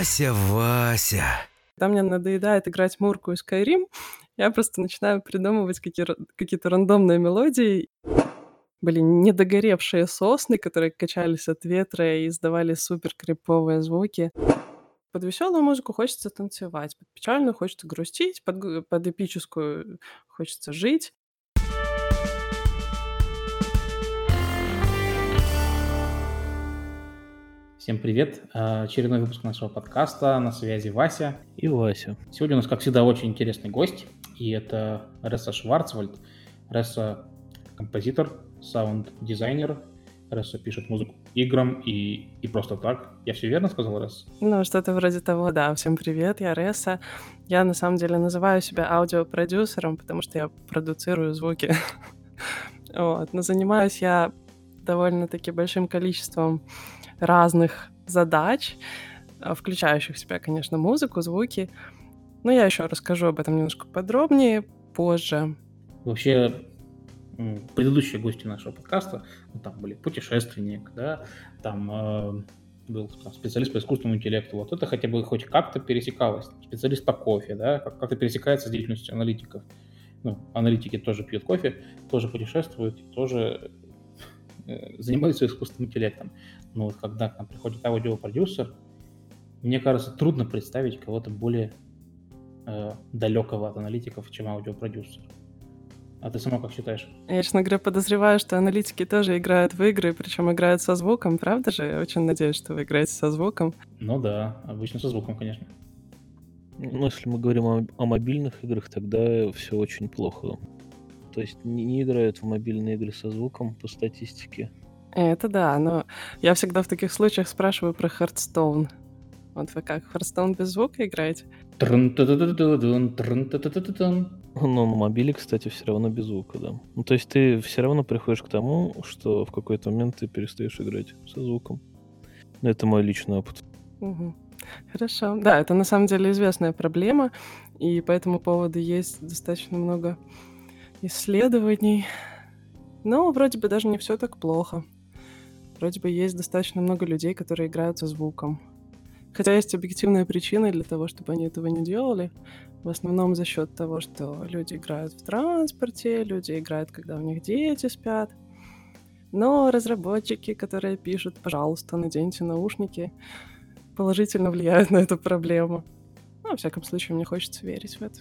Вася, Вася. Когда мне надоедает играть Мурку и Skyrim, я просто начинаю придумывать какие- какие-то рандомные мелодии. Были недогоревшие сосны, которые качались от ветра и издавали супер криповые звуки. Под веселую музыку хочется танцевать, под печальную хочется грустить, под, под эпическую хочется жить. Всем привет! А, очередной выпуск нашего подкаста. На связи Вася. И Вася. Сегодня у нас, как всегда, очень интересный гость. И это Ресса Шварцвальд. Ресса – композитор, саунд-дизайнер. Ресса пишет музыку играм и, и просто так. Я все верно сказал, Ресса? Ну, что-то вроде того, да. Всем привет, я Ресса. Я, на самом деле, называю себя аудиопродюсером, потому что я продуцирую звуки. вот. Но занимаюсь я довольно-таки большим количеством разных задач, а, включающих в себя, конечно, музыку, звуки. Но я еще расскажу об этом немножко подробнее позже. Вообще, предыдущие гости нашего подкаста, ну, там были путешественник, да, там э, был там, специалист по искусственному интеллекту, вот это хотя бы хоть как-то пересекалось. Специалист по кофе, да, как-то пересекается с деятельностью аналитиков. Ну, аналитики тоже пьют кофе, тоже путешествуют, тоже э, занимаются искусственным интеллектом. Но вот когда к нам приходит аудиопродюсер, мне кажется, трудно представить кого-то более э, далекого от аналитиков, чем аудиопродюсер. А ты сама как считаешь? Я, честно говоря, подозреваю, что аналитики тоже играют в игры, причем играют со звуком, правда же? Я очень надеюсь, что вы играете со звуком. Ну да, обычно со звуком, конечно. Ну, если мы говорим о, о мобильных играх, тогда все очень плохо. То есть не, не играют в мобильные игры со звуком по статистике. Это да, но я всегда в таких случаях спрашиваю про Hearthstone. Вот вы как, Hearthstone без звука играете? Ну, на мобиле, кстати, все равно без звука, да. Ну, то есть ты все равно приходишь к тому, что в какой-то момент ты перестаешь играть со звуком. Ну, это мой личный опыт. Угу. Хорошо. Да, это на самом деле известная проблема, и по этому поводу есть достаточно много исследований. Но вроде бы даже не все так плохо. Вроде бы есть достаточно много людей, которые играют со звуком. Хотя есть объективные причины для того, чтобы они этого не делали. В основном за счет того, что люди играют в транспорте, люди играют, когда у них дети спят. Но разработчики, которые пишут, пожалуйста, наденьте наушники, положительно влияют на эту проблему. Ну, во всяком случае, мне хочется верить в это.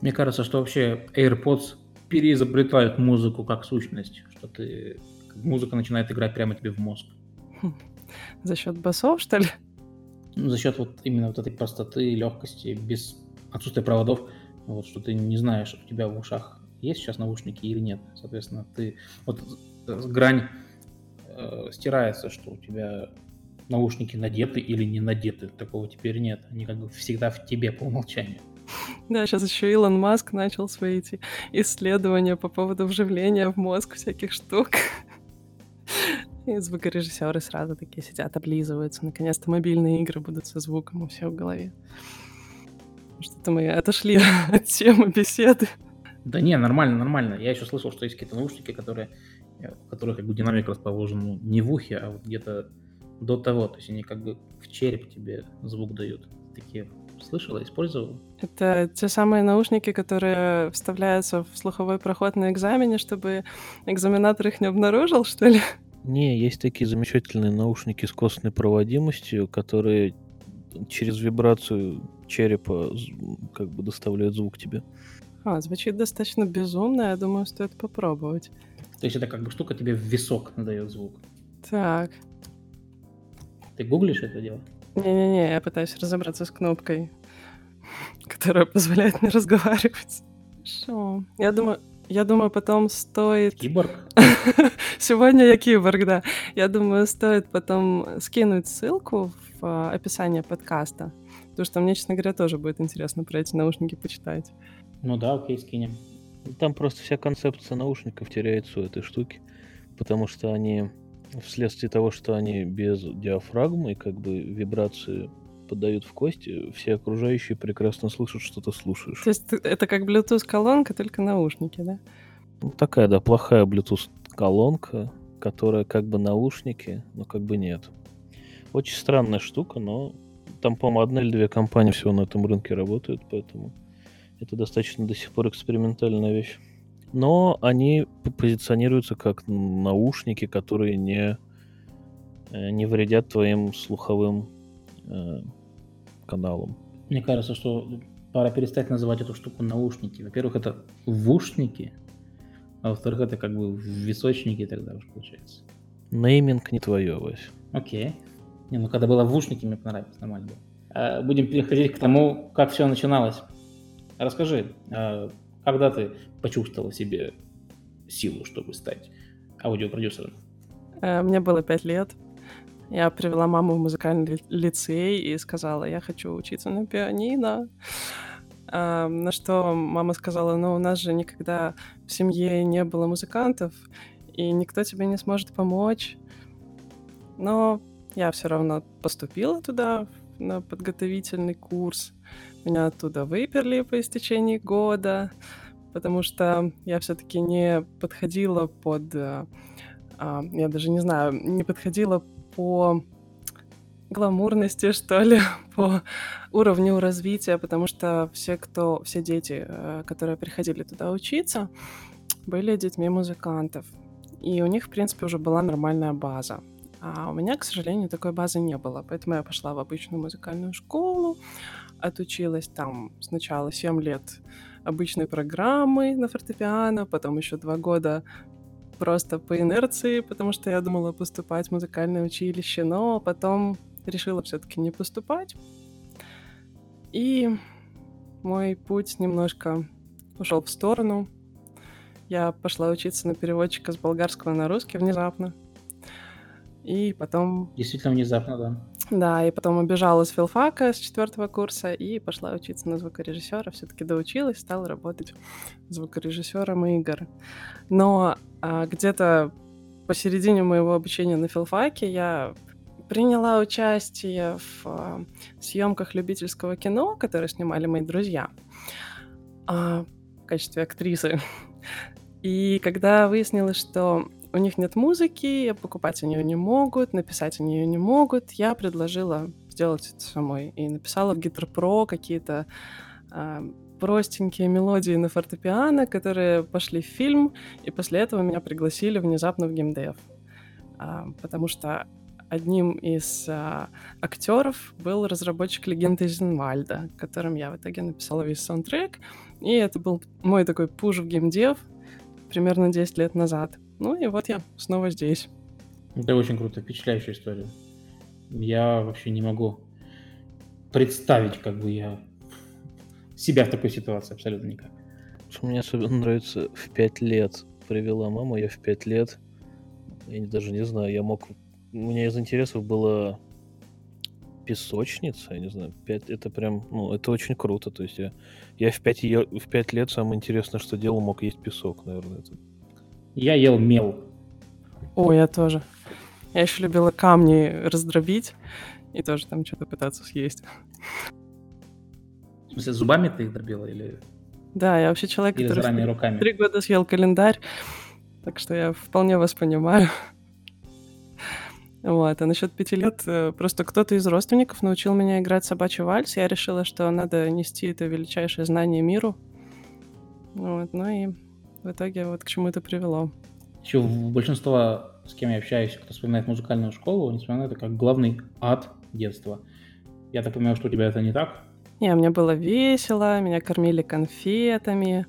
Мне кажется, что вообще AirPods переизобретают музыку как сущность, что ты музыка начинает играть прямо тебе в мозг. За счет басов, что ли? Ну, за счет вот именно вот этой простоты, легкости, без отсутствия проводов, вот что ты не знаешь, у тебя в ушах есть сейчас наушники или нет. Соответственно, ты вот грань э, стирается, что у тебя наушники надеты или не надеты. Такого теперь нет. Они как бы всегда в тебе по умолчанию. Да, сейчас еще Илон Маск начал свои эти исследования по поводу вживления в мозг всяких штук. И звукорежиссеры сразу такие сидят, облизываются. Наконец-то мобильные игры будут со звуком у всех в голове. Что-то мы отошли от темы беседы. Да не, нормально, нормально. Я еще слышал, что есть какие-то наушники, которые, у которых как бы динамик расположен ну, не в ухе, а вот где-то до того. То есть они как бы в череп тебе звук дают. Такие слышала, использовала? Это те самые наушники, которые вставляются в слуховой проход на экзамене, чтобы экзаменатор их не обнаружил, что ли? Не, есть такие замечательные наушники с костной проводимостью, которые через вибрацию черепа как бы доставляют звук тебе. А, звучит достаточно безумно, я думаю, стоит попробовать. То есть это как бы штука тебе в висок надает звук. Так. Ты гуглишь это дело? Не-не-не, я пытаюсь разобраться с кнопкой, которая позволяет мне разговаривать. Хорошо. Я думаю, я думаю, потом стоит... Киборг? Сегодня я киборг, да. Я думаю, стоит потом скинуть ссылку в а, описание подкаста, потому что мне, честно говоря, тоже будет интересно про эти наушники почитать. Ну да, окей, скинем. Там просто вся концепция наушников теряется у этой штуки, потому что они вследствие того, что они без диафрагмы, как бы вибрации подают в кости, все окружающие прекрасно слышат, что ты слушаешь. То есть это как Bluetooth-колонка, только наушники, да? Ну, такая, да, плохая Bluetooth-колонка, которая как бы наушники, но как бы нет. Очень странная штука, но там, по-моему, одна или две компании всего на этом рынке работают, поэтому это достаточно до сих пор экспериментальная вещь. Но они позиционируются как наушники, которые не, э, не вредят твоим слуховым э, каналам. Мне кажется, что пора перестать называть эту штуку наушники. Во-первых, это вушники, а во-вторых, это как бы височники тогда уж получается. Нейминг не твое, Вась. Окей. Не, ну когда было в ушнике, мне понравилось, нормально было. А, будем переходить к тому, как все начиналось. Расскажи, а, когда ты почувствовала в себе силу, чтобы стать аудиопродюсером? Э, мне было пять лет. Я привела маму в музыкальный лицей и сказала, я хочу учиться на пианино. А, на что мама сказала, ну, у нас же никогда в семье не было музыкантов, и никто тебе не сможет помочь. Но я все равно поступила туда, на подготовительный курс. Меня оттуда выперли по истечении года, потому что я все-таки не подходила под... А, а, я даже не знаю, не подходила по гламурности, что ли, по уровню развития, потому что все, кто, все дети, э, которые приходили туда учиться, были детьми музыкантов. И у них, в принципе, уже была нормальная база. А у меня, к сожалению, такой базы не было. Поэтому я пошла в обычную музыкальную школу, отучилась там сначала 7 лет обычной программы на фортепиано, потом еще два года просто по инерции, потому что я думала поступать в музыкальное училище, но потом решила все-таки не поступать. И мой путь немножко ушел в сторону. Я пошла учиться на переводчика с болгарского на русский внезапно. И потом... Действительно внезапно, да. Да, и потом убежала с филфака с четвертого курса и пошла учиться на звукорежиссера. Все-таки доучилась, стала работать звукорежиссером игр. Но а, где-то посередине моего обучения на филфаке я приняла участие в э, съемках любительского кино, которые снимали мои друзья э, в качестве актрисы. И когда выяснилось, что у них нет музыки, покупать они ее не могут, написать они ее не могут, я предложила сделать это самой. И написала в Guitar Pro какие-то э, простенькие мелодии на фортепиано, которые пошли в фильм, и после этого меня пригласили внезапно в геймдев. Э, потому что одним из э, актеров был разработчик легенды Зенвальда, которым я в итоге написала весь саундтрек. И это был мой такой пуш в геймдев примерно 10 лет назад. Ну и вот я снова здесь. Это очень круто, впечатляющая история. Я вообще не могу представить, как бы я себя в такой ситуации абсолютно никак. Что мне особенно нравится, в 5 лет привела мама, я в 5 лет, я даже не знаю, я мог у меня из интересов было песочница, я не знаю, 5, это прям, ну, это очень круто, то есть я, я в 5, в 5 лет самое интересное, что делал, мог есть песок, наверное. Это. Я ел мел. О, я тоже. Я еще любила камни раздробить и тоже там что-то пытаться съесть. В смысле, зубами ты их дробила или... Да, я вообще человек, или который руками? три года съел календарь, так что я вполне вас понимаю. Вот, а насчет пяти лет, э, просто кто-то из родственников научил меня играть собачий вальс, я решила, что надо нести это величайшее знание миру. Вот, ну и в итоге вот к чему это привело. Еще большинство, с кем я общаюсь, кто вспоминает музыкальную школу, они вспоминают это как главный ад детства. Я так понимаю, что у тебя это не так? Не, мне было весело, меня кормили конфетами.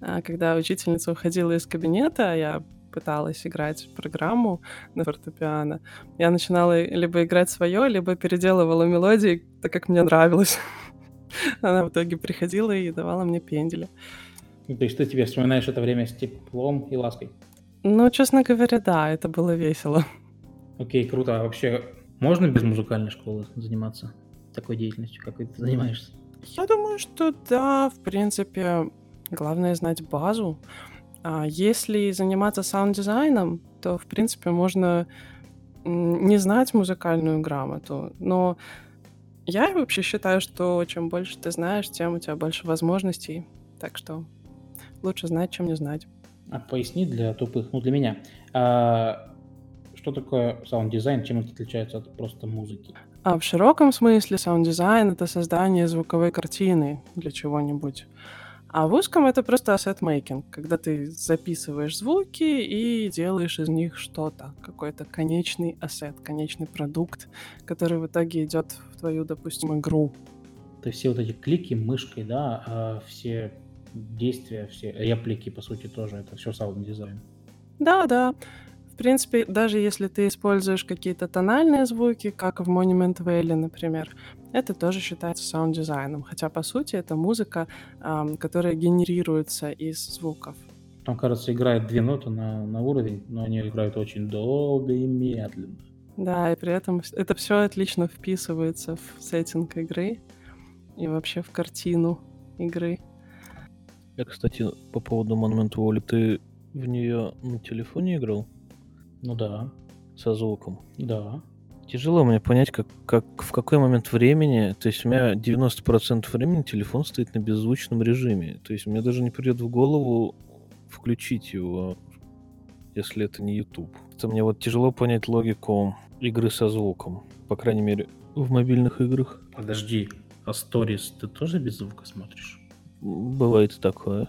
А когда учительница уходила из кабинета, я пыталась играть программу на фортепиано, я начинала либо играть свое, либо переделывала мелодии, так как мне нравилось. Она в итоге приходила и давала мне пендели. Ну, то есть ты тебе вспоминаешь это время с теплом и лаской? Ну, честно говоря, да, это было весело. Окей, круто. А вообще можно без музыкальной школы заниматься такой деятельностью, какой ты занимаешься? Я думаю, что да, в принципе, главное знать базу. А если заниматься саунд-дизайном, то, в принципе, можно не знать музыкальную грамоту, но я вообще считаю, что чем больше ты знаешь, тем у тебя больше возможностей. Так что лучше знать, чем не знать. А поясни для тупых, ну для меня, а что такое саунд-дизайн, чем это отличается от просто музыки? А в широком смысле саунд-дизайн — это создание звуковой картины для чего-нибудь. А в узком это просто asset-making, когда ты записываешь звуки и делаешь из них что-то, какой-то конечный asset, конечный продукт, который в итоге идет в твою, допустим, игру. То есть все вот эти клики мышкой, да, а все действия, все реплики, по сути, тоже это все саунд-дизайн. Да, да. В принципе, даже если ты используешь какие-то тональные звуки, как в Monument Valley, например, это тоже считается саунд-дизайном. Хотя, по сути, это музыка, эм, которая генерируется из звуков. Там, кажется, играет две ноты на, на уровень, но они играют очень долго и медленно. Да, и при этом это все отлично вписывается в сеттинг игры и вообще в картину игры. Я, кстати, по поводу Monument Valley, ты в нее на телефоне играл? Ну да. Со звуком? Да. Тяжело мне понять, как, как, в какой момент времени, то есть у меня 90% времени телефон стоит на беззвучном режиме, то есть мне даже не придет в голову включить его, если это не YouTube. Это мне вот тяжело понять логику игры со звуком, по крайней мере, в мобильных играх. Подожди, а сторис ты тоже без звука смотришь? Бывает такое.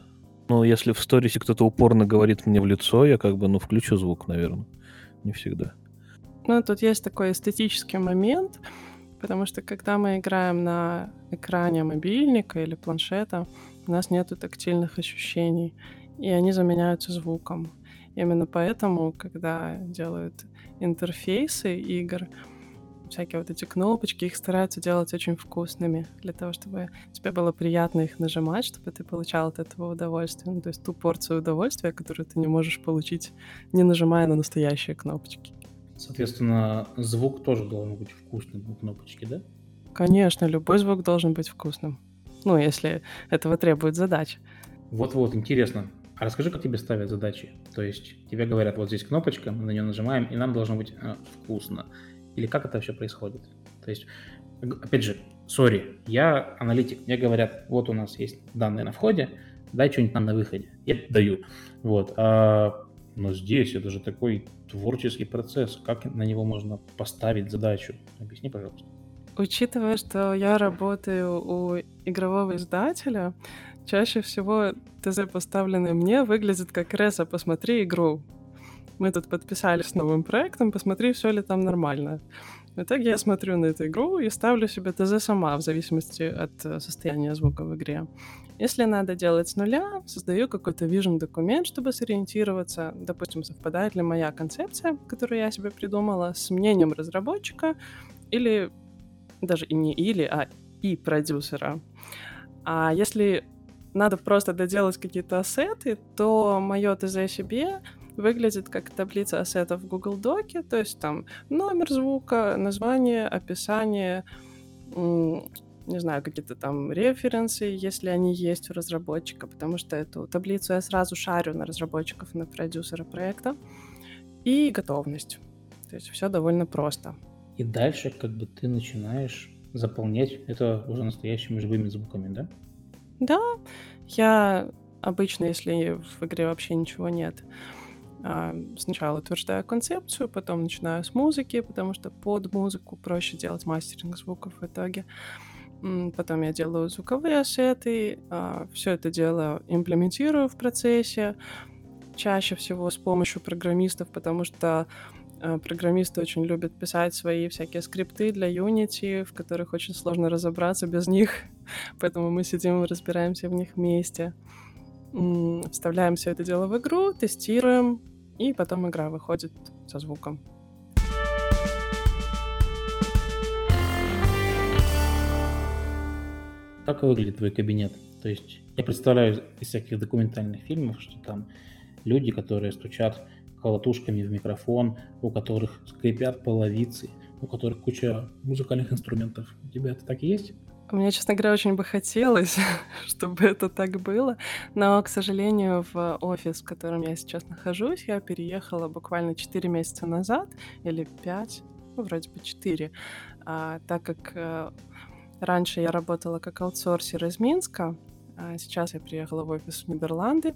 Ну, если в сторисе кто-то упорно говорит мне в лицо, я как бы, ну, включу звук, наверное. Не всегда. Ну, тут есть такой эстетический момент, потому что когда мы играем на экране мобильника или планшета, у нас нету тактильных ощущений, и они заменяются звуком. Именно поэтому, когда делают интерфейсы игр, всякие вот эти кнопочки, их стараются делать очень вкусными, для того, чтобы тебе было приятно их нажимать, чтобы ты получал от этого удовольствие. Ну, то есть ту порцию удовольствия, которую ты не можешь получить, не нажимая на настоящие кнопочки. Соответственно, звук тоже должен быть вкусным у кнопочки, да? Конечно, любой звук должен быть вкусным. Ну, если этого требует задача. Вот-вот, интересно. А расскажи, как тебе ставят задачи? То есть тебе говорят, вот здесь кнопочка, мы на нее нажимаем, и нам должно быть э, вкусно. Или как это все происходит? То есть, опять же, сори, я аналитик, мне говорят, вот у нас есть данные на входе, дай что-нибудь нам на выходе. Я даю. Вот. А, но здесь это же такой творческий процесс. Как на него можно поставить задачу? Объясни, пожалуйста. Учитывая, что я работаю у игрового издателя, чаще всего ТЗ, поставленный мне, выглядит как «Реса, посмотри игру». Мы тут подписались с новым проектом, посмотри, все ли там нормально. В итоге я смотрю на эту игру и ставлю себе ТЗ сама, в зависимости от э, состояния звука в игре. Если надо делать с нуля, создаю какой-то vision документ, чтобы сориентироваться, допустим, совпадает ли моя концепция, которую я себе придумала, с мнением разработчика или даже и не или, а и продюсера. А если надо просто доделать какие-то ассеты, то мое ТЗ себе выглядит как таблица ассетов в Google Доке, то есть там номер звука, название, описание, не знаю, какие-то там референсы, если они есть у разработчика, потому что эту таблицу я сразу шарю на разработчиков, на продюсера проекта, и готовность. То есть все довольно просто. И дальше как бы ты начинаешь заполнять это уже настоящими живыми звуками, да? Да, я обычно, если в игре вообще ничего нет, сначала утверждаю концепцию, потом начинаю с музыки, потому что под музыку проще делать мастеринг звуков в итоге. Потом я делаю звуковые ассеты, а, все это дело имплементирую в процессе, чаще всего с помощью программистов, потому что а, программисты очень любят писать свои всякие скрипты для Unity, в которых очень сложно разобраться без них, поэтому мы сидим и разбираемся в них вместе. Вставляем все это дело в игру, тестируем, и потом игра выходит со звуком. Как выглядит твой кабинет? То есть я представляю из всяких документальных фильмов, что там люди, которые стучат колотушками в микрофон, у которых скрипят половицы, у которых куча музыкальных инструментов. У тебя это так и есть? Мне, честно говоря, очень бы хотелось, чтобы это так было, но, к сожалению, в офис, в котором я сейчас нахожусь, я переехала буквально 4 месяца назад, или 5, ну, вроде бы 4, а, так как а, раньше я работала как аутсорсер из Минска, а сейчас я приехала в офис в Нидерланды.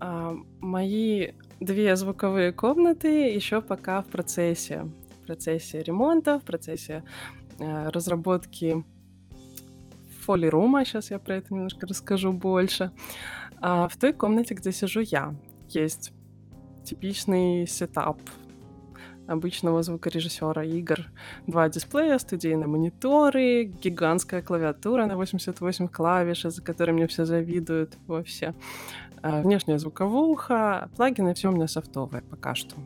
А, мои две звуковые комнаты еще пока в процессе процессе ремонта, в процессе э, разработки фоли-рума. Сейчас я про это немножко расскажу больше. А в той комнате, где сижу я, есть типичный сетап обычного звукорежиссера игр. Два дисплея, студийные мониторы, гигантская клавиатура на 88 клавиш, за которой мне все завидуют вовсе. А, внешняя звуковуха, плагины, все у меня софтовое пока что.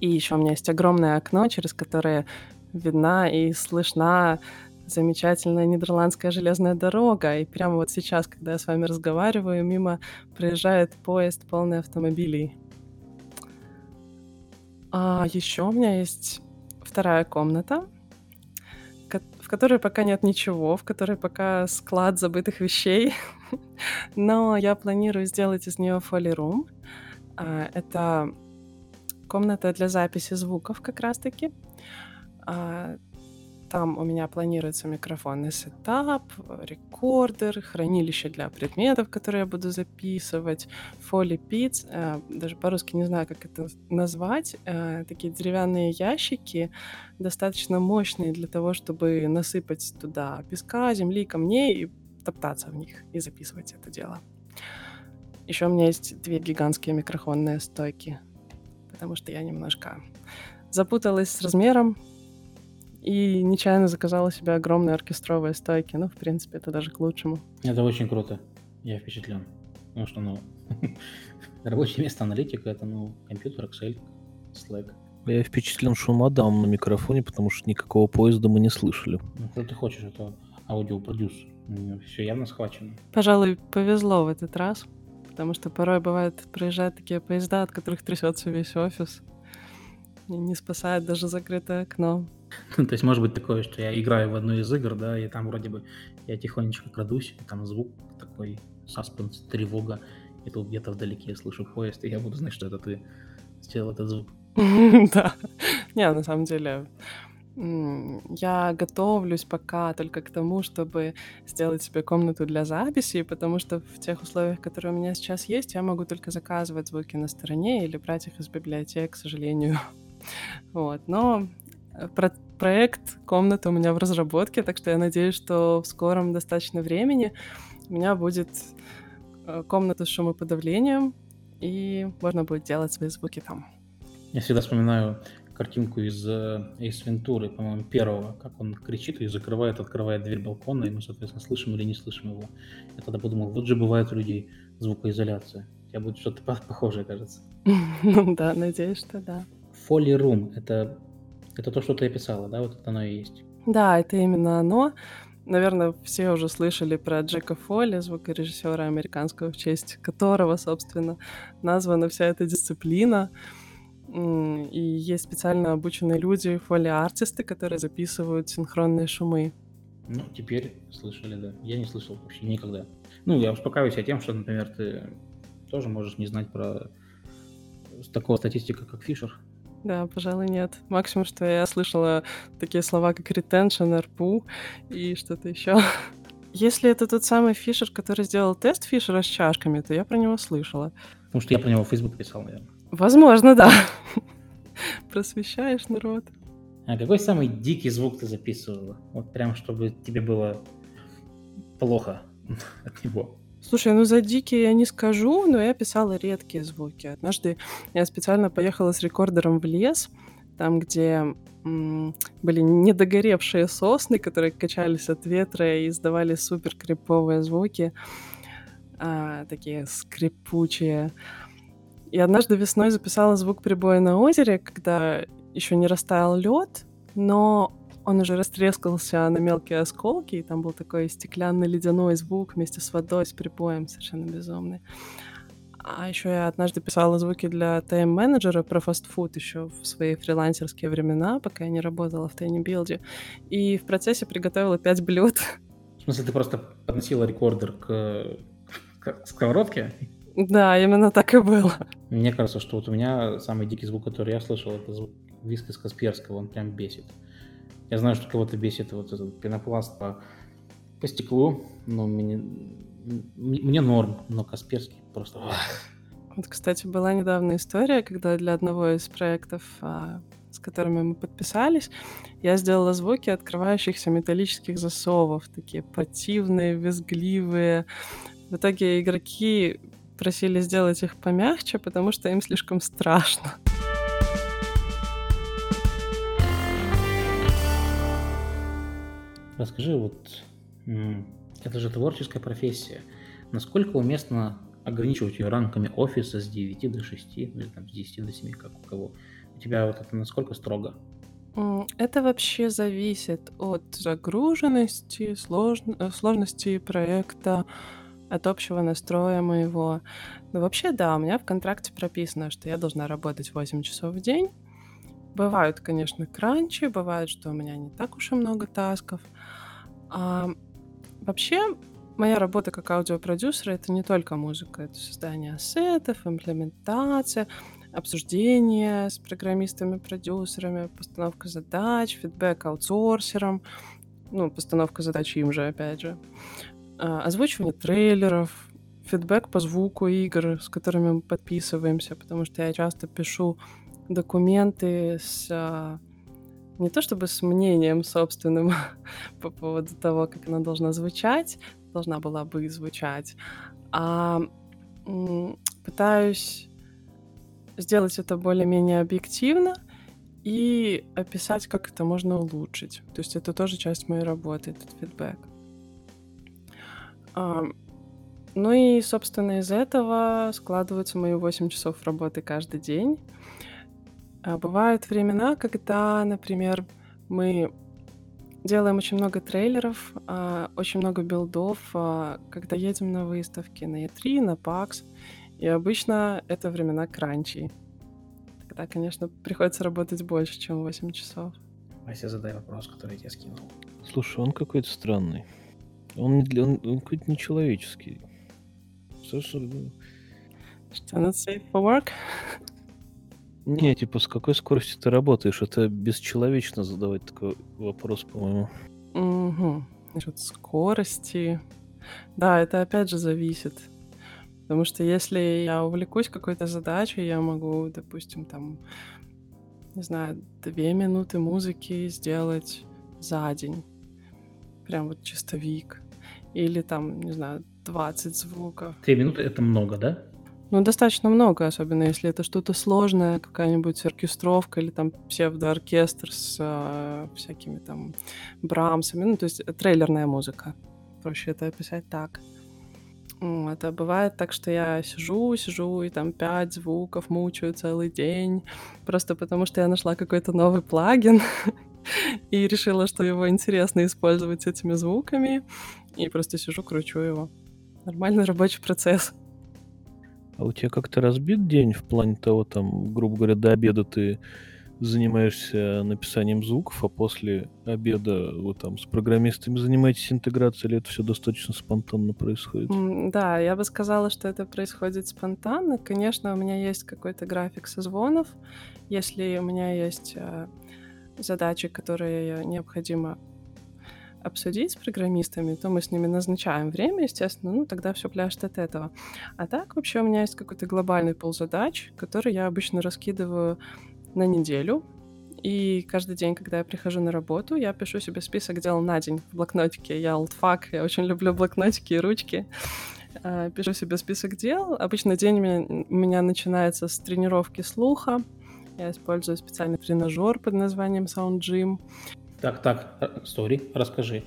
И еще у меня есть огромное окно, через которое видна и слышна замечательная нидерландская железная дорога. И прямо вот сейчас, когда я с вами разговариваю, мимо проезжает поезд полный автомобилей. А еще у меня есть вторая комната, в которой пока нет ничего, в которой пока склад забытых вещей. Но я планирую сделать из нее фоли-рум. А, это комната для записи звуков как раз-таки. Там у меня планируется микрофонный сетап, рекордер, хранилище для предметов, которые я буду записывать, фоли пиц, э, даже по-русски не знаю, как это назвать, э, такие деревянные ящики, достаточно мощные для того, чтобы насыпать туда песка, земли, камней и топтаться в них и записывать это дело. Еще у меня есть две гигантские микрофонные стойки, потому что я немножко запуталась с размером, и нечаянно заказала себе огромные оркестровые стойки. Ну, в принципе, это даже к лучшему. Это очень круто. Я впечатлен. Потому что, ну, рабочее место аналитика — это, ну, компьютер, Excel, Slack. Я впечатлен шумодам на микрофоне, потому что никакого поезда мы не слышали. Ну, что ты хочешь, это аудиопродюсер. Все явно схвачено. Пожалуй, повезло в этот раз, потому что порой бывает проезжают такие поезда, от которых трясется весь офис. Не спасает даже закрытое окно. То есть может быть такое, что я играю в одну из игр, да, и там вроде бы я тихонечко крадусь, и там звук такой, саспенс, тревога, и тут где-то вдалеке я слышу поезд, и я буду знать, что это ты сделал этот звук. Да. Не, на самом деле, я готовлюсь пока только к тому, чтобы сделать себе комнату для записи, потому что в тех условиях, которые у меня сейчас есть, я могу только заказывать звуки на стороне или брать их из библиотек, к сожалению. Вот. Но про проект комната у меня в разработке, так что я надеюсь, что в скором достаточно времени у меня будет э, комната с шумоподавлением, и можно будет делать свои звуки там. Я всегда вспоминаю картинку из э, Ace Ventura, по-моему, первого, как он кричит и закрывает, открывает дверь балкона, и мы, соответственно, слышим или не слышим его. Я тогда подумал, вот же бывает у людей звукоизоляция. У тебя будет что-то похожее, кажется. Ну да, надеюсь, что да. Foley Room — это это то, что ты описала, да? Вот это оно и есть. Да, это именно оно. Наверное, все уже слышали про Джека Фолли, звукорежиссера американского, в честь которого, собственно, названа вся эта дисциплина. И есть специально обученные люди, фоли-артисты, которые записывают синхронные шумы. Ну, теперь слышали, да. Я не слышал вообще никогда. Ну, я успокаиваюсь тем, что, например, ты тоже можешь не знать про такого статистика, как Фишер. Да, пожалуй, нет. Максимум, что я слышала такие слова, как retention, RPU и что-то еще. Если это тот самый Фишер, который сделал тест Фишера с чашками, то я про него слышала. Потому что я про него в Facebook писал, наверное. Возможно, да. Просвещаешь народ. А какой самый дикий звук ты записывала? Вот прям, чтобы тебе было плохо от него. Слушай, ну за дикие я не скажу, но я писала редкие звуки. Однажды я специально поехала с рекордером в лес, там, где м, были недогоревшие сосны, которые качались от ветра и издавали супер криповые звуки, а, такие скрипучие. И однажды весной записала звук прибоя на озере, когда еще не растаял лед, но он уже растрескался на мелкие осколки, и там был такой стеклянный ледяной звук вместе с водой, с припоем совершенно безумный. А еще я однажды писала звуки для тайм-менеджера про фастфуд еще в свои фрилансерские времена, пока я не работала в tinyBuild е. И в процессе приготовила пять блюд. В смысле, ты просто подносила рекордер к, к сковородке? Да, именно так и было. Мне кажется, что вот у меня самый дикий звук, который я слышал, это звук виски с Касперского, он прям бесит. Я знаю, что кого-то бесит вот этот пенопласт по, по стеклу, но мне, мне норм, но Касперский просто... Вот, кстати, была недавно история, когда для одного из проектов а, с которыми мы подписались, я сделала звуки открывающихся металлических засовов, такие противные, визгливые. В итоге игроки просили сделать их помягче, потому что им слишком страшно. Расскажи, вот это же творческая профессия. Насколько уместно ограничивать ее рамками офиса с 9 до 6, или там, с 10 до 7, как у кого? У тебя вот это насколько строго? Это вообще зависит от загруженности, слож... Э, сложности проекта, от общего настроя моего. Но вообще, да, у меня в контракте прописано, что я должна работать 8 часов в день. Бывают, конечно, кранчи, бывает, что у меня не так уж и много тасков. А, вообще, моя работа как аудиопродюсера — это не только музыка, это создание ассетов, имплементация, обсуждение с программистами-продюсерами, постановка задач, фидбэк аутсорсерам, ну, постановка задач им же, опять же, а, озвучивание трейлеров, фидбэк по звуку игр, с которыми мы подписываемся, потому что я часто пишу документы с а, не то чтобы с мнением собственным по поводу того, как она должна звучать, должна была бы звучать, а пытаюсь сделать это более-менее объективно и описать, как это можно улучшить. То есть это тоже часть моей работы, этот фидбэк. Ну и, собственно, из этого складываются мои 8 часов работы каждый день. А бывают времена, когда, например, мы делаем очень много трейлеров, а, очень много билдов, а, когда едем на выставки, на E3, на PAX. И обычно это времена кранчи. Тогда, конечно, приходится работать больше, чем 8 часов. Вася, задай вопрос, который я тебе скинул. Слушай, он какой-то странный. Он, он, он какой-то нечеловеческий. Что, что... Что, not safe for work? Не, типа, с какой скоростью ты работаешь? Это бесчеловечно задавать такой вопрос, по-моему. Угу. Насчет скорости. Да, это опять же зависит. Потому что если я увлекусь какой-то задачей, я могу, допустим, там, не знаю, две минуты музыки сделать за день. Прям вот чистовик. Или там, не знаю, 20 звуков. Две минуты — это много, да? Ну, достаточно много, особенно если это что-то сложное, какая-нибудь оркестровка или там псевдооркестр с э, всякими там брамсами. Ну, то есть трейлерная музыка. Проще это описать так. Это бывает так, что я сижу, сижу, и там пять звуков мучаю целый день, просто потому что я нашла какой-то новый плагин и решила, что его интересно использовать с этими звуками, и просто сижу, кручу его. Нормальный рабочий процесс. А у тебя как-то разбит день в плане того, там, грубо говоря, до обеда ты занимаешься написанием звуков, а после обеда вы там с программистами занимаетесь интеграцией, или это все достаточно спонтанно происходит? Да, я бы сказала, что это происходит спонтанно. Конечно, у меня есть какой-то график созвонов. Если у меня есть э, задачи, которые необходимо обсудить с программистами, то мы с ними назначаем время, естественно, ну, тогда все пляшет от этого. А так вообще у меня есть какой-то глобальный пол задач, который я обычно раскидываю на неделю, и каждый день, когда я прихожу на работу, я пишу себе список дел на день в блокнотике. Я олдфак, я очень люблю блокнотики и ручки. А, пишу себе список дел. Обычно день у меня начинается с тренировки слуха. Я использую специальный тренажер под названием Sound Gym. Так, так, сори, расскажи,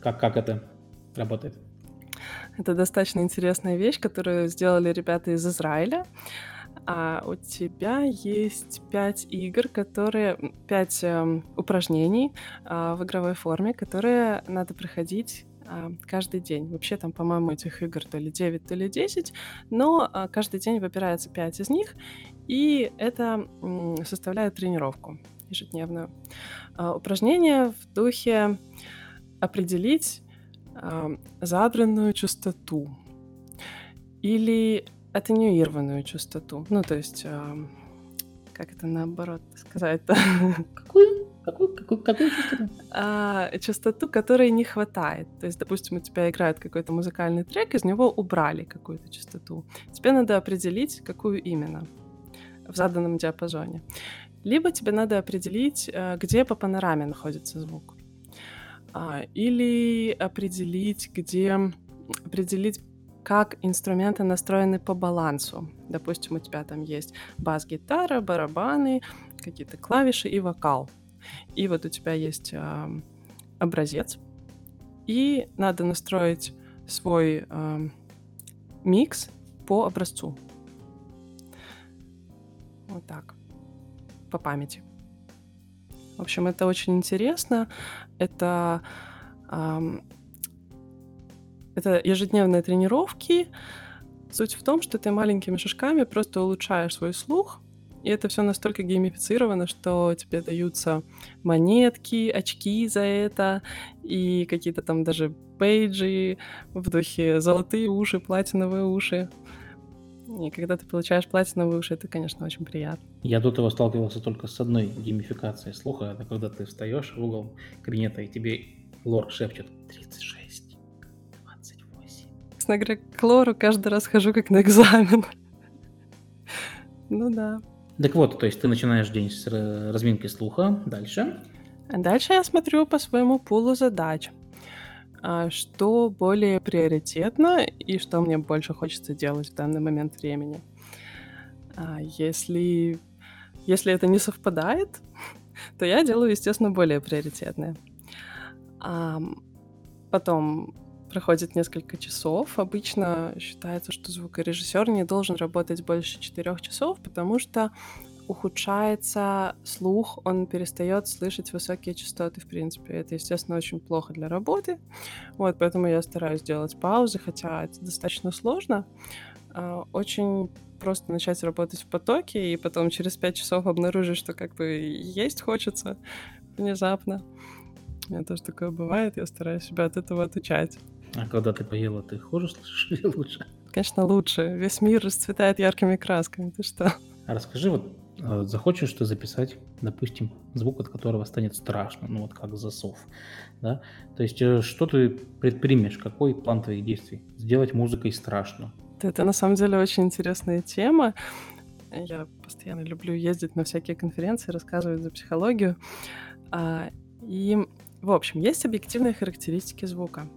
как, как это работает? Это достаточно интересная вещь, которую сделали ребята из Израиля. А у тебя есть пять игр, которые... Пять э, упражнений э, в игровой форме, которые надо проходить э, каждый день. Вообще там, по-моему, этих игр то ли 9, то ли 10, но э, каждый день выбирается 5 из них, и это э, составляет тренировку ежедневную. Э, упражнение в духе определить э, задранную частоту или атенюированную частоту. Ну, то есть, э, как это наоборот сказать-то? Какую? Какую, какую, какую частоту? А, частоту, которой не хватает. То есть, допустим, у тебя играет какой-то музыкальный трек, из него убрали какую-то частоту. Тебе надо определить, какую именно в заданном диапазоне. Либо тебе надо определить, э, где по панораме находится звук. А, или определить, где определить, как инструменты настроены по балансу. Допустим, у тебя там есть бас-гитара, барабаны, какие-то клавиши и вокал. И вот у тебя есть э, образец, и надо настроить свой э, микс по образцу. Вот так. По памяти. В общем, это очень интересно. Это, эм, это ежедневные тренировки. Суть в том, что ты маленькими шажками просто улучшаешь свой слух, и это все настолько геймифицировано, что тебе даются монетки, очки за это, и какие-то там даже пейджи в духе золотые уши, платиновые уши. И когда ты получаешь платиновые уши, это, конечно, очень приятно. Я до этого сталкивался только с одной геймификацией слуха. Это когда ты встаешь в угол кабинета, и тебе лор шепчет 36, 28. Честно говоря, к лору каждый раз хожу как на экзамен. Ну да. Так вот, то есть ты начинаешь день с разминки слуха. Дальше? А дальше я смотрю по своему пулу задач. А что более приоритетно и что мне больше хочется делать в данный момент времени. А если, если это не совпадает, то я делаю, естественно, более приоритетное. А потом проходит несколько часов. Обычно считается, что звукорежиссер не должен работать больше четырех часов, потому что ухудшается слух, он перестает слышать высокие частоты, в принципе. Это, естественно, очень плохо для работы. Вот, поэтому я стараюсь делать паузы, хотя это достаточно сложно. А, очень просто начать работать в потоке, и потом через пять часов обнаружить, что как бы есть хочется внезапно. У меня тоже такое бывает, я стараюсь себя от этого отучать. А когда ты поела, ты хуже слышишь или лучше? Конечно, лучше. Весь мир расцветает яркими красками. Ты что? А расскажи, вот захочешь ты записать, допустим, звук, от которого станет страшно, ну вот как засов, да? То есть э, что ты предпримешь, какой план твоих действий? Сделать музыкой страшно. Это на самом деле очень интересная тема. Я постоянно люблю ездить на всякие конференции, рассказывать за психологию. А, и, в общем, есть объективные характеристики звука.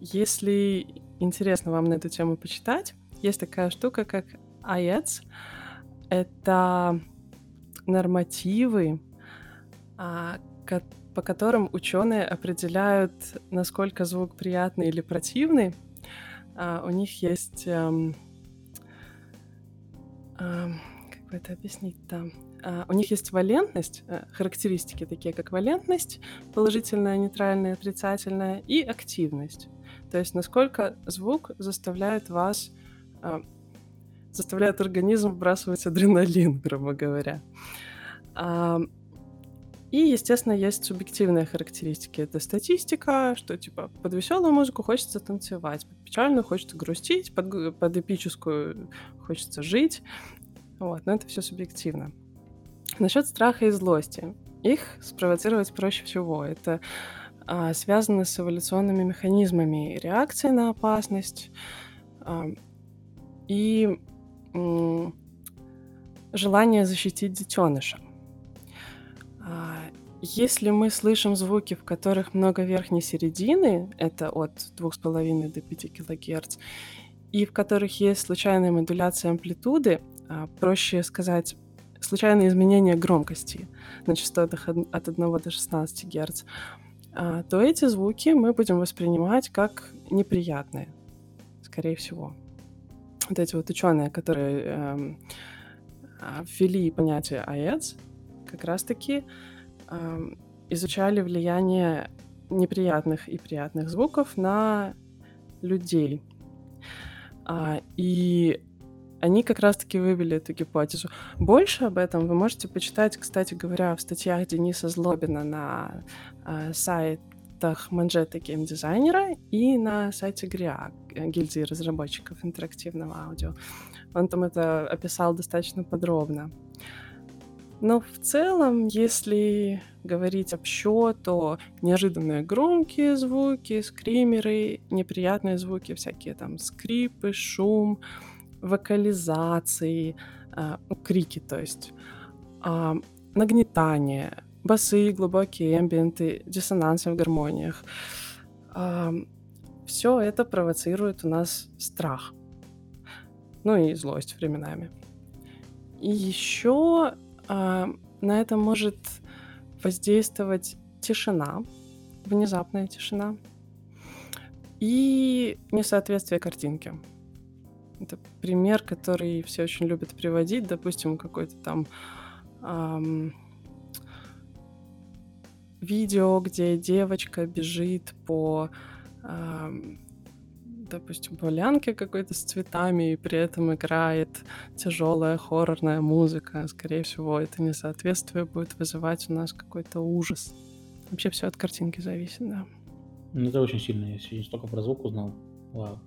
Если интересно вам на эту тему почитать, есть такая штука, как IETS. Это нормативы, а, по которым ученые определяют, насколько звук приятный или противный. А, у них есть... Как бы это объяснить там? А, у них есть валентность, э, характеристики такие, как валентность, положительная, нейтральная, отрицательная, и активность. То есть насколько звук заставляет вас, а, заставляет организм вбрасывать адреналин, грубо говоря. И, естественно, есть субъективные характеристики. Это статистика, что типа под веселую музыку хочется танцевать, под печальную хочется грустить, под, под эпическую хочется жить. Вот, но это все субъективно. Насчет страха и злости. Их спровоцировать проще всего. Это а, связано с эволюционными механизмами реакции на опасность а, и желание защитить детеныша. А, если мы слышим звуки, в которых много верхней середины, это от 2,5 до 5 кГц, и в которых есть случайная модуляция амплитуды, а, проще сказать случайные изменения громкости на частотах от 1 до 16 Гц, а, то эти звуки мы будем воспринимать как неприятные, скорее всего. Вот эти вот ученые, которые эм, а, ввели понятие АЭЦ, как раз-таки эм, изучали влияние неприятных и приятных звуков на людей. А, и они как раз-таки вывели эту гипотезу. Больше об этом вы можете почитать, кстати говоря, в статьях Дениса Злобина на э, сайтах манжета геймдизайнера и на сайте ГРИА, гильдии разработчиков интерактивного аудио. Он там это описал достаточно подробно. Но в целом, если говорить общо, то неожиданные громкие звуки, скримеры, неприятные звуки, всякие там скрипы, шум — вокализации, ну, крики, то есть, а, нагнетание, басы, глубокие эмбиенты, диссонансы в гармониях. Все это провоцирует у нас страх. Ну и злость временами. И еще на это может воздействовать тишина, внезапная тишина и несоответствие картинки. Это пример, который все очень любят приводить. Допустим, какой-то там эм, видео, где девочка бежит по, эм, допустим, полянке какой-то с цветами, и при этом играет тяжелая хоррорная музыка. Скорее всего, это несоответствие будет вызывать у нас какой-то ужас. Вообще все от картинки зависит, да. Ну, это очень сильно. Я сегодня столько про звук узнал. Вау.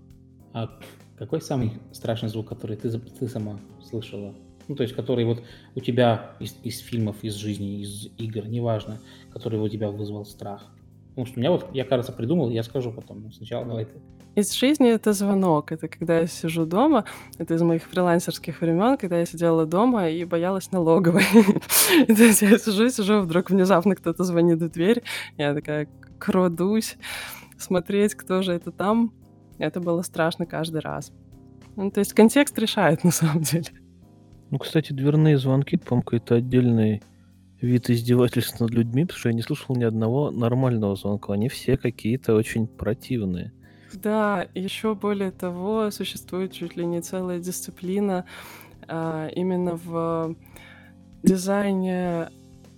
А какой самый страшный звук, который ты, ты сама слышала? Ну, то есть, который вот у тебя из, из фильмов, из жизни, из игр, неважно, который у тебя вызвал страх. Потому что у меня вот, я, кажется, придумал, я скажу потом. Сначала давай ты. Из жизни это звонок. Это когда я сижу дома. Это из моих фрилансерских времен, когда я сидела дома и боялась налоговой. То есть я сижу, сижу, вдруг внезапно кто-то звонит в дверь. Я такая крадусь смотреть, кто же это там. Это было страшно каждый раз. Ну, то есть контекст решает на самом деле. Ну, кстати, дверные звонки, по-моему, какой-то отдельный вид издевательств над людьми, потому что я не слышал ни одного нормального звонка. Они все какие-то очень противные. Да, еще более того, существует чуть ли не целая дисциплина а, именно в дизайне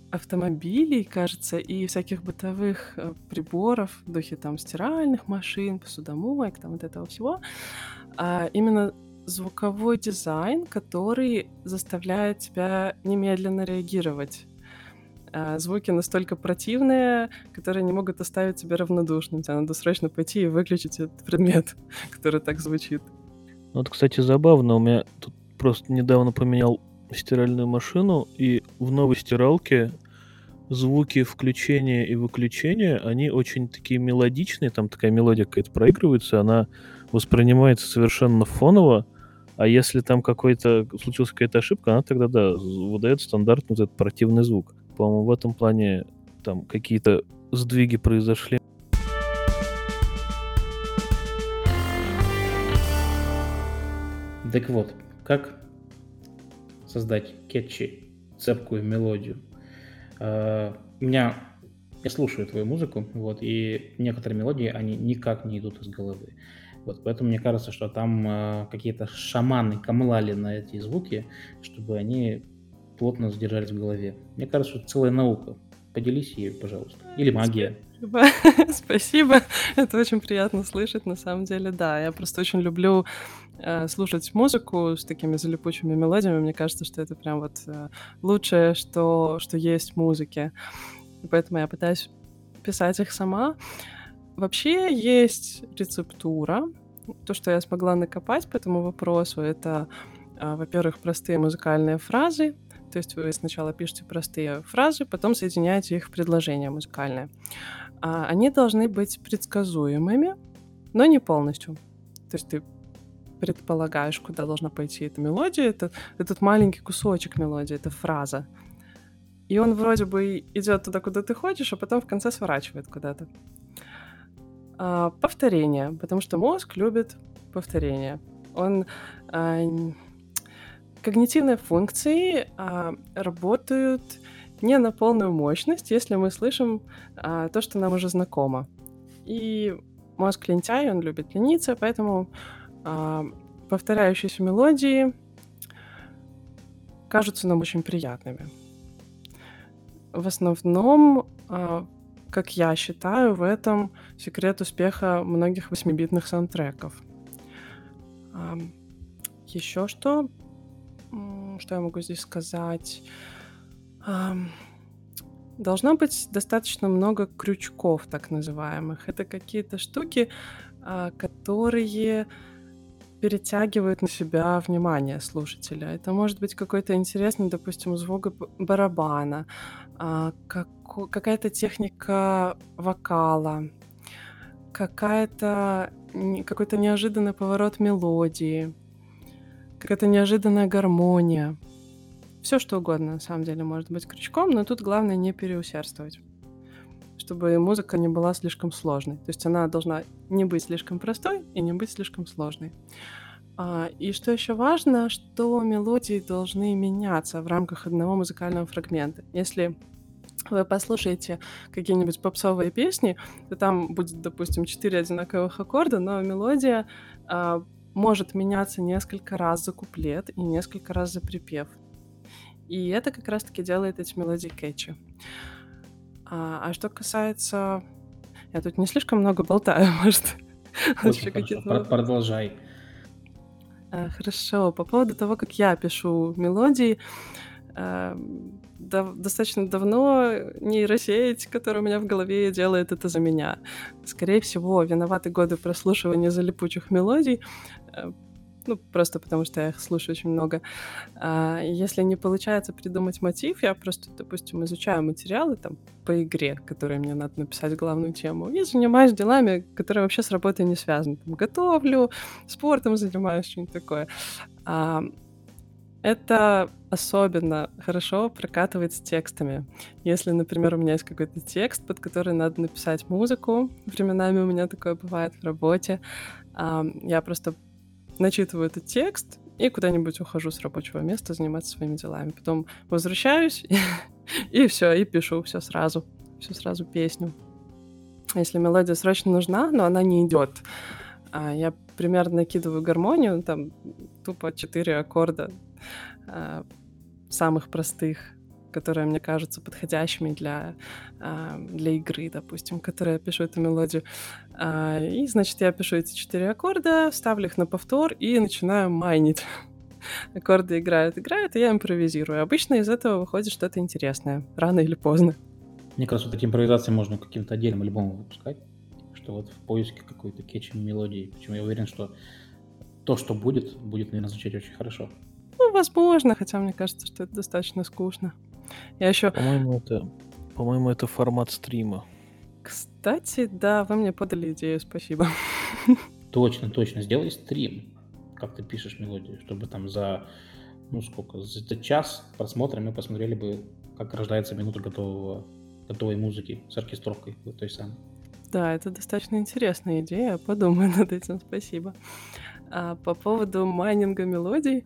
автомобилей, кажется, и всяких бытовых э, приборов, в духе там стиральных машин, посудомоек, там вот этого всего, а именно звуковой дизайн, который заставляет тебя немедленно реагировать. А звуки настолько противные, которые не могут оставить тебя равнодушным. Тебе надо срочно пойти и выключить этот предмет, который так звучит. Ну, вот, кстати, забавно. У меня тут просто недавно поменял стиральную машину, и в новой стиралке звуки включения и выключения, они очень такие мелодичные, там такая мелодия какая-то проигрывается, она воспринимается совершенно фоново, а если там какой-то случилась какая-то ошибка, она тогда, да, выдает стандартный вот этот противный звук. По-моему, в этом плане там какие-то сдвиги произошли. Так вот, как создать кетчи, цепкую мелодию. Uh, у меня я слушаю твою музыку, вот, и некоторые мелодии, они никак не идут из головы. Вот, поэтому мне кажется, что там uh, какие-то шаманы камлали на эти звуки, чтобы они плотно задержались в голове. Мне кажется, что целая наука. Поделись ею, пожалуйста. Или магия. Спасибо. Спасибо. Это очень приятно слышать, на самом деле, да. Я просто очень люблю э, слушать музыку с такими залипучими мелодиями. Мне кажется, что это прям вот э, лучшее, что, что есть в музыке. Поэтому я пытаюсь писать их сама. Вообще есть рецептура. То, что я смогла накопать по этому вопросу, это, э, во-первых, простые музыкальные фразы, то есть вы сначала пишете простые фразы, потом соединяете их в предложение музыкальное. А они должны быть предсказуемыми, но не полностью. То есть ты предполагаешь, куда должна пойти эта мелодия, это этот маленький кусочек мелодии, это фраза. И он вроде бы идет туда, куда ты хочешь, а потом в конце сворачивает куда-то. А, повторение, потому что мозг любит повторение. Он а, Когнитивные функции а, работают не на полную мощность, если мы слышим а, то, что нам уже знакомо. И мозг лентяй, он любит лениться, поэтому а, повторяющиеся мелодии кажутся нам очень приятными. В основном, а, как я считаю, в этом секрет успеха многих восьмибитных саундтреков. Еще что? что я могу здесь сказать? Должно быть достаточно много крючков, так называемых. Это какие-то штуки, а, которые перетягивают на себя внимание слушателя. Это может быть какой-то интересный, допустим, звук барабана, а, какая-то техника вокала, какая-то какой-то неожиданный поворот мелодии — какая-то неожиданная гармония. все что угодно, на самом деле, может быть крючком, но тут главное не переусердствовать чтобы музыка не была слишком сложной. То есть она должна не быть слишком простой и не быть слишком сложной. А, и что еще важно, что мелодии должны меняться в рамках одного музыкального фрагмента. Если вы послушаете какие-нибудь попсовые песни, то там будет, допустим, четыре одинаковых аккорда, но мелодия а, может меняться несколько раз за куплет и несколько раз за припев. И это как раз-таки делает эти мелодии кетчи. А, а что касается... Я тут не слишком много болтаю, может, Очень хорошо. Продолжай. А, хорошо. По поводу того, как я пишу мелодии, а, да, достаточно давно нейросеть, которая у меня в голове делает это за меня. Скорее всего, виноваты годы прослушивания залипучих мелодий, э, ну, просто потому что я их слушаю очень много. А, если не получается придумать мотив, я просто, допустим, изучаю материалы там по игре, которые мне надо написать главную тему, и занимаюсь делами, которые вообще с работой не связаны. Там, готовлю, спортом занимаюсь, что-нибудь такое. А, это особенно хорошо прокатывает с текстами. Если, например, у меня есть какой-то текст, под который надо написать музыку, временами у меня такое бывает в работе, я просто начитываю этот текст и куда-нибудь ухожу с рабочего места заниматься своими делами. Потом возвращаюсь и, все, и пишу все сразу, все сразу песню. Если мелодия срочно нужна, но она не идет, а, я примерно накидываю гармонию, там тупо четыре аккорда а, самых простых, которые мне кажутся подходящими для, а, для игры, допустим, которые я пишу эту мелодию. А, и, значит, я пишу эти четыре аккорда, ставлю их на повтор и начинаю майнить. Аккорды играют, играют, и я импровизирую. Обычно из этого выходит что-то интересное, рано или поздно. Мне кажется, вот эти импровизации можно каким-то отдельным альбомом выпускать, что вот в поиске какой-то кетчи мелодии. Почему я уверен, что то, что будет, будет, наверное, звучать очень хорошо. Ну, возможно, хотя мне кажется, что это достаточно скучно. Я еще... По-моему, это, по-моему, это формат стрима. Кстати, да, вы мне подали идею, спасибо. Точно, точно. Сделай стрим, как ты пишешь мелодию, чтобы там за, ну сколько, за час просмотра мы посмотрели бы, как рождается минута готового, готовой музыки с оркестровкой вот той самой. Да, это достаточно интересная идея, подумаю над этим, спасибо. А по поводу майнинга мелодий,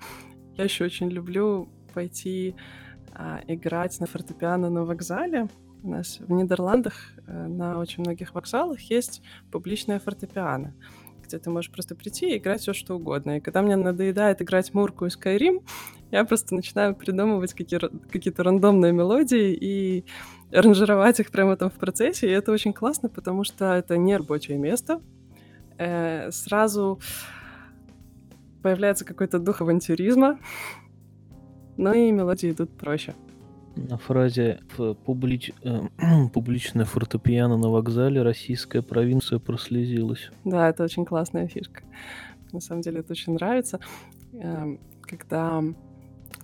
я еще очень люблю пойти а, играть на фортепиано на вокзале. У нас в Нидерландах э, на очень многих вокзалах есть публичное фортепиано, где ты можешь просто прийти и играть все что угодно. И когда мне надоедает играть Мурку и Skyrim, я просто начинаю придумывать какие- какие-то рандомные мелодии и аранжировать их прямо там в процессе. И это очень классно, потому что это не рабочее место. Э, сразу появляется какой-то дух авантюризма, но и мелодии идут проще. На фразе публич... э, «публичное фортепиано на вокзале российская провинция прослезилась». Да, это очень классная фишка. На самом деле это очень нравится. Эм, когда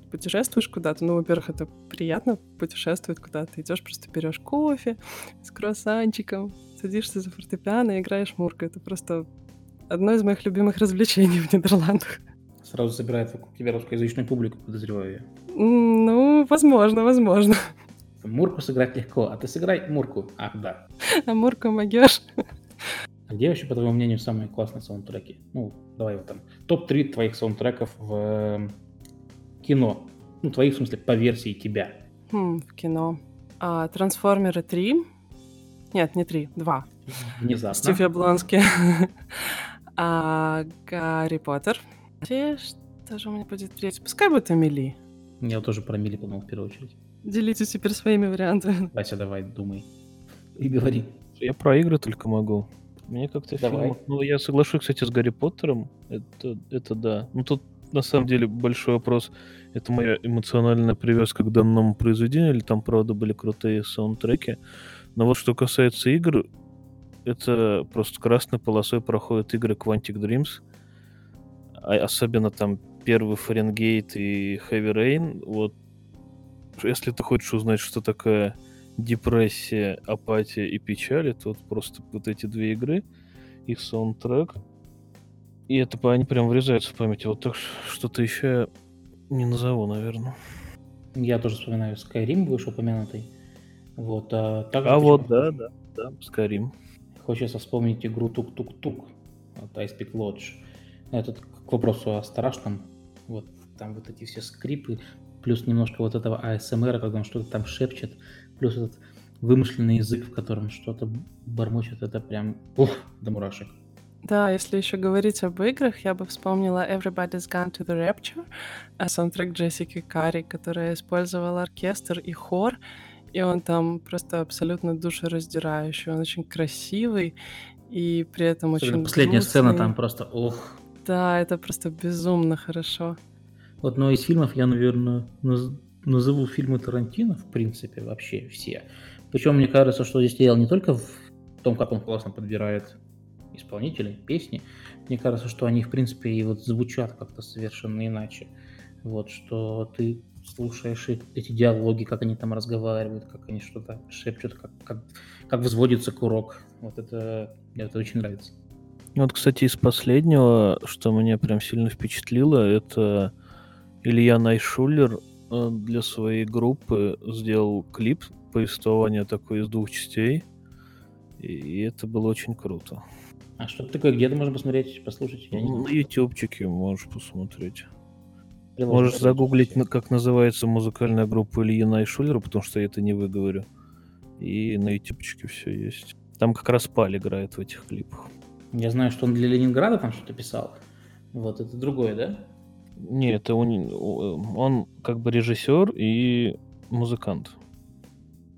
путешествуешь куда-то, ну, во-первых, это приятно путешествовать куда-то. Идешь, просто берешь кофе с круассанчиком, садишься за фортепиано и играешь мурку. Это просто одно из моих любимых развлечений в Нидерландах. Сразу собирает вокруг тебя русскоязычную публику, подозреваю я. Ну, возможно, возможно. Мурку сыграть легко, а ты сыграй Мурку. Ах, да. А Мурку могешь? А где вообще, по твоему мнению, самые классные саундтреки? Ну, давай вот там. Топ-3 твоих саундтреков в э, кино. Ну, твоих, в смысле, по версии тебя. Хм, в кино. А, Трансформеры 3. Нет, не 3, 2. Внезапно. Стив Яблонский. а, Гарри Поттер. Что же у меня будет третий? Пускай будет Амели. Я тоже про Амели подумал в первую очередь. Делитесь теперь своими вариантами. Вася, давай, думай. И говори. Я про игры только могу. Мне как-то фильм... Ну, я соглашусь, кстати, с Гарри Поттером. Это, это да. Ну, тут на самом деле большой вопрос. Это моя эмоциональная привязка к данному произведению, или там, правда, были крутые саундтреки. Но вот что касается игр, это просто красной полосой проходят игры Quantic Dreams. А особенно там первый Фаренгейт и Heavy Rain. Вот если ты хочешь узнать, что такое депрессия, апатия и печаль, это вот просто вот эти две игры, их саундтрек. И это они прям врезаются в память. Вот так что-то еще я не назову, наверное. Я тоже вспоминаю Skyrim, вышеупомянутый. Вот, а также А вот, да, да, да, Skyrim. хочется вспомнить игру Тук-Тук-Тук от Ice Peak Lodge. Этот к вопросу о страшном. Вот там вот эти все скрипы, плюс немножко вот этого ASMR, когда он что-то там шепчет, плюс этот вымышленный язык, в котором что-то бормочет, это прям ух, до мурашек. Да, если еще говорить об играх, я бы вспомнила Everybody's Gone to the Rapture, а саундтрек Джессики Карри, которая использовала оркестр и хор, и он там просто абсолютно душераздирающий, он очень красивый, и при этом Особенно очень последняя сцена грустный. там просто ух. Да, это просто безумно хорошо. Вот, но из фильмов я, наверное, наз- назову фильмы Тарантино, в принципе, вообще все. Причем мне кажется, что здесь дело не только в том, как он классно подбирает исполнителей, песни. Мне кажется, что они, в принципе, и вот звучат как-то совершенно иначе. Вот, что ты слушаешь эти диалоги, как они там разговаривают, как они что-то шепчут, как, как, как взводится курок. Вот это, это очень нравится. Вот, кстати, из последнего, что меня прям сильно впечатлило, это Илья Найшулер э, для своей группы сделал клип повествования такой из двух частей. И это было очень круто. А что это такое? Где это можно посмотреть, послушать? Я не На ютубчике можешь посмотреть. приложу, Можешь загуглить, как называется музыкальная группа Ильи Найшулера, потому что я это не выговорю. И на ютубчике все есть. Там как раз Паль играет в этих клипах. Я знаю, что он для Ленинграда там что-то писал. Вот, это другое, да? Не, это он, он как бы режиссер и музыкант.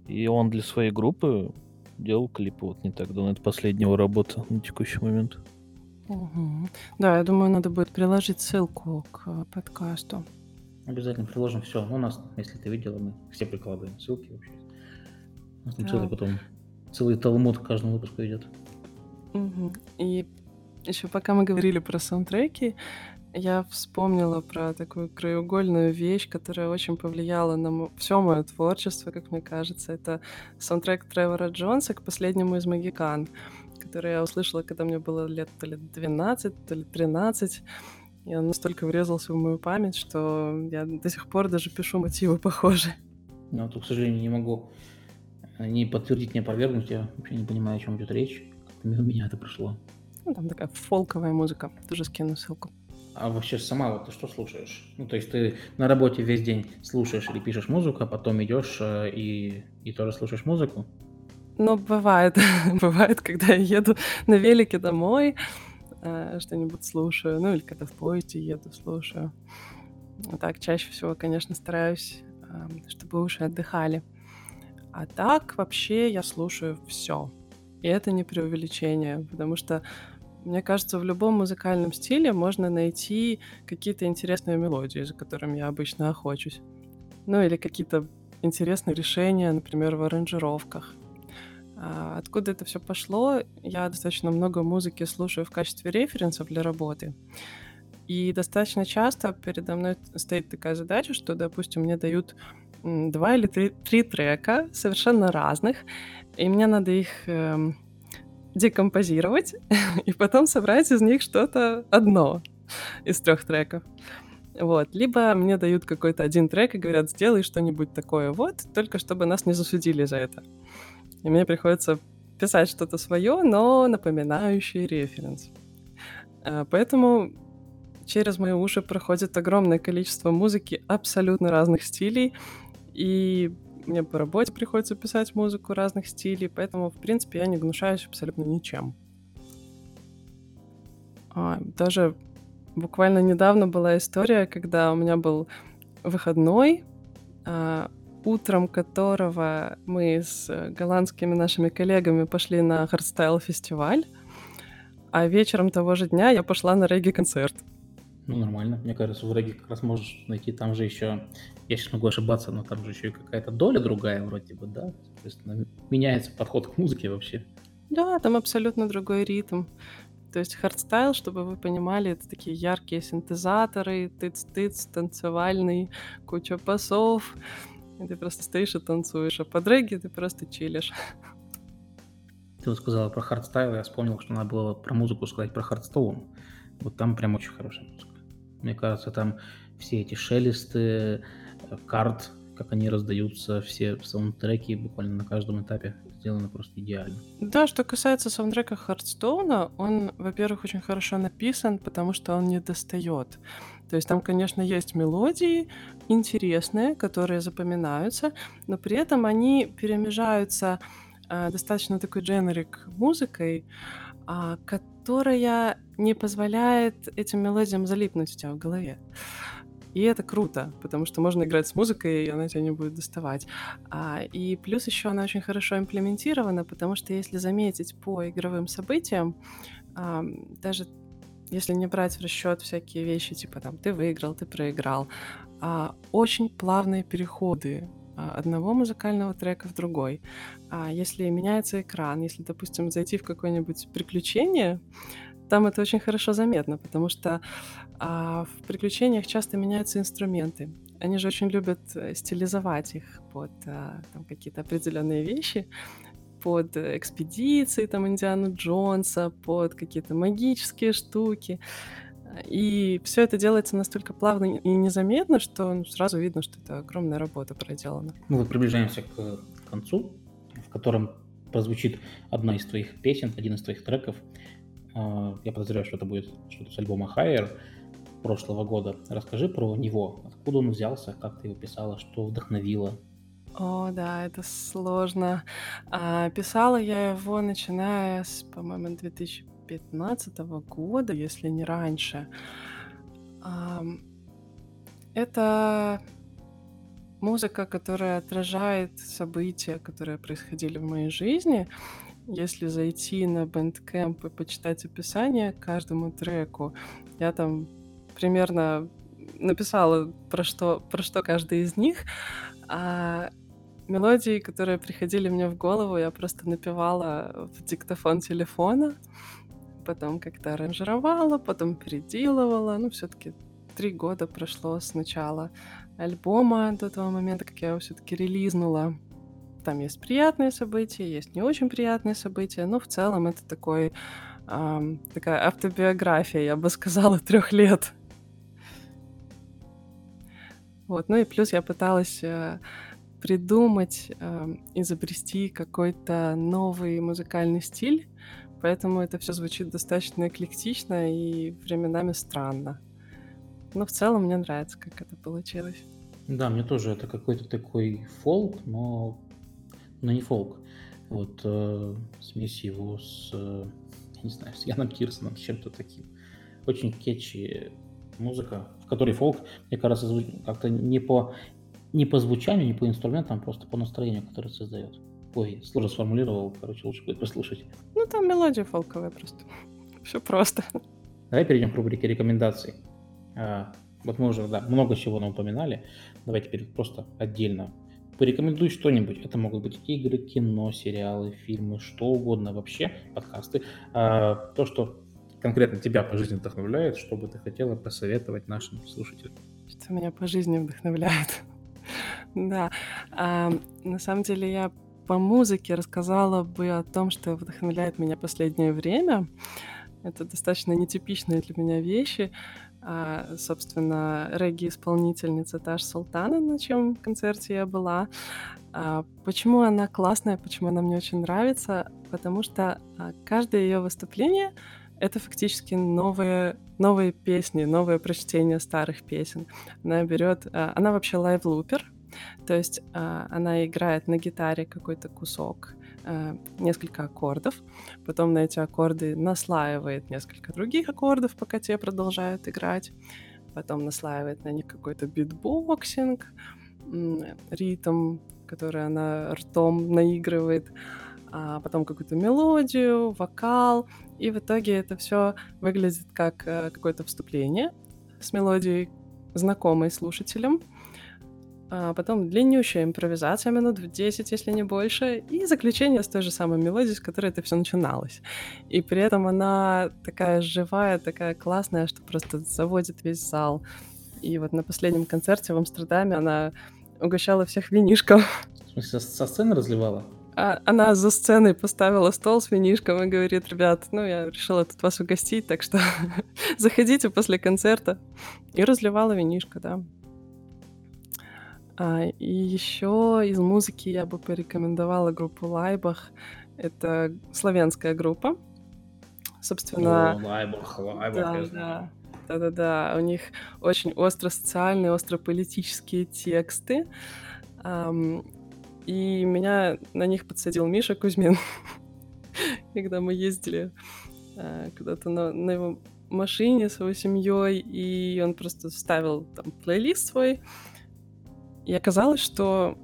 И он для своей группы делал клипы вот не так давно. Это последняя его работа на текущий момент. Мгм. Да, я думаю, надо будет приложить ссылку к э, подкасту. Обязательно приложим все. У нас, если ты видела, мы все прикладываем ссылки вообще. У нас там Да. целый потом целый талмуд к каждому выпуску идет. Мгм. И еще пока мы говорили про саундтреки, я вспомнила про такую краеугольную вещь, которая очень повлияла на все мое творчество, как мне кажется. Это саундтрек Тревора Джонса к последнему из Магикан, который я услышала, когда мне было лет то ли 12, то ли 13. И он настолько врезался в мою память, что я до сих пор даже пишу мотивы похожие. Но тут, к сожалению, не могу э, ни подтвердить, ни опровергнуть. Я вообще не понимаю, о чем идет речь. Как-то мимо меня это прошло. Ну, там такая фолковая музыка. Тоже скину ссылку. А вообще сама вот ты что слушаешь? Ну, то есть ты на работе весь день слушаешь или пишешь музыку, а потом идешь э, и, и тоже слушаешь музыку? Ну, бывает. бывает, когда я еду на велике домой, э, что-нибудь слушаю. Ну, или когда в поезде еду, слушаю. Вот Так, чаще всего, конечно, стараюсь, эм, чтобы уши отдыхали. А так, вообще, я слушаю все. И это не преувеличение, потому что, мне кажется, в любом музыкальном стиле можно найти какие-то интересные мелодии, за которыми я обычно охочусь. Ну, или какие-то интересные решения, например, в аранжировках. А, Откуда это все пошло? Я достаточно много музыки слушаю в качестве референсов для работы. И достаточно часто передо мной стоит такая задача, что, допустим, мне дают два или три, три трека совершенно разных, и мне надо их эм, декомпозировать и потом собрать из них что-то одно из трех треков. Вот. Либо мне дают какой-то один трек и говорят, сделай что-нибудь такое вот, только чтобы нас не засудили за это. И мне приходится писать что-то свое, но напоминающее референс. А, Поэтому через мои уши проходит огромное количество музыки абсолютно разных стилей, и мне по работе приходится писать музыку разных стилей, поэтому, в принципе, я не гнушаюсь абсолютно ничем. А, Даже буквально недавно была история, когда у меня был выходной, а, утром которого мы с э, голландскими нашими коллегами пошли на hardstyle-фестиваль, а вечером того же дня я пошла на регги-концерт. Ну, нормально. Мне кажется, в регги как раз можешь найти там же еще... Я сейчас могу ошибаться, но там же еще и какая-то доля другая вроде бы, да? Соответственно, меняется подход к музыке вообще. Да, там абсолютно другой ритм. То есть hardstyle, чтобы вы понимали, это такие яркие синтезаторы, тыц-тыц, танцевальный, куча басов. И ты просто стоишь и танцуешь. А под регги ты просто чилишь. Ты вот сказала про hardstyle, я вспомнил, что надо было про музыку сказать про Hearthstone. Вот там прям очень хорошая музыка. Мне кажется, там все эти шелесты, э, карт, как они раздаются, все саундтреки буквально на каждом этапе сделаны просто идеально. Да, что касается саундтрека Hearthstone а, он, во-первых, очень хорошо написан, потому что он не достает. То есть там, конечно, есть мелодии интересные, которые запоминаются, но при этом они перемежаются э, достаточно такой дженерик музыкой, которая не позволяет этим мелодиям залипнуть у тебя в голове. И это круто, потому что можно играть с музыкой, и она тебя не будет доставать. А, и плюс еще она очень хорошо имплементирована, потому что если заметить по игровым событиям, а, даже если не брать в расчет всякие вещи, типа там ты выиграл, ты проиграл, а, очень плавные переходы а, одного музыкального трека в другой. А если меняется экран, если, допустим, зайти в какое-нибудь приключение, там это очень хорошо заметно, потому что а, в приключениях часто меняются инструменты. Они же очень любят э, стилизовать их под а, там, какие-то определенные вещи, под экспедиции там Индиану Джонса, под какие-то магические штуки. И все это делается настолько плавно и незаметно, что ну, сразу видно, что это огромная работа проделана. Мы вот приближаемся к концу, в котором прозвучит одна из твоих песен, один из твоих треков. А, я подозреваю, что это будет что-то с альбома Higher прошлого года. Расскажи про него. Откуда он взялся, как ты его писала, что вдохновило? О, да, это сложно. А, писала я его, начиная с, по-моему, 2015 года, если не раньше. Это музыка, которая отражает события, которые происходили в моей жизни. Если зайти на Bandcamp и почитать описание к каждому треку, я там примерно написала, про что, про что каждый из них. А мелодии, которые приходили мне в голову, я просто напевала в диктофон телефона, потом как-то аранжировала, потом переделывала. Ну, все-таки три года прошло с начала альбома до того момента, как я его все-таки релизнула. Там есть приятные события, есть не очень приятные события, но в целом это такой, эм, такая автобиография, я бы сказала, трех лет. Вот, ну и плюс я пыталась э, придумать, э, изобрести какой-то новый музыкальный стиль, поэтому это все звучит достаточно эклектично и временами странно. Но в целом мне нравится, как это получилось. Да, мне тоже это какой-то такой фолк, но но не фолк. Вот э, смесь его с, э, я не знаю, с Яном Кирсоном, с чем-то таким. Очень кетчи музыка, в которой фолк, мне кажется, как-то не по, не по звучанию, не по инструментам, а просто по настроению, которое создает. Ой, сложно сформулировал, короче, лучше будет послушать. Ну, там мелодия фолковая просто. Все просто. Давай перейдем к рубрике рекомендаций. А, вот мы уже да, много чего нам упоминали. Давай теперь просто отдельно Порекомендуй что-нибудь. Это могут быть игры, кино, сериалы, фильмы, что угодно вообще, подкасты. А, то, что конкретно тебя по жизни вдохновляет, что бы ты хотела посоветовать нашим слушателям? Что меня по жизни вдохновляет? да. На самом деле я по музыке рассказала бы о том, что вдохновляет меня последнее время. Это достаточно нетипичные для меня вещи а, собственно, регги-исполнительница Tash Sultana, на чьем концерте я была. А, почему она классная, почему она мне очень нравится? Потому что а, каждое ее выступление — это фактически новые, новые песни, новое прочтение старых песен. Она берет... А, она вообще live-looper, то есть а, она играет на гитаре какой-то кусок, Э, несколько аккордов, потом на эти аккорды наслаивает несколько других аккордов, пока те продолжают играть, потом наслаивает на них какой-то битбоксинг, ритм, который она ртом наигрывает, а потом какую-то мелодию, вокал, и в итоге это все выглядит как э, какое-то вступление с мелодией, знакомой слушателям, а потом длиннющая импровизация минут в 10, если не больше, и заключение с той же самой мелодией, с которой это все начиналось. И при этом она такая живая, такая классная, что просто заводит весь зал. И вот на последнем концерте в Амстердаме она угощала всех винишком. В смысле, со сцены разливала? А она за сценой поставила стол с винишком и говорит, ребят, ну я решила тут вас угостить, так что заходите после концерта. И разливала винишко, да. А, и еще из музыки я бы порекомендовала группу Лайбах. Это славянская группа. Собственно, Лайбах, Лайбах, да, да, да-да-да, у них очень остро социальные, остро политические тексты. И меня на них подсадил Миша Кузьмин, когда мы ездили а, куда-то на, на его машине с его семьей, и он просто ставил там плейлист свой. И оказалось, что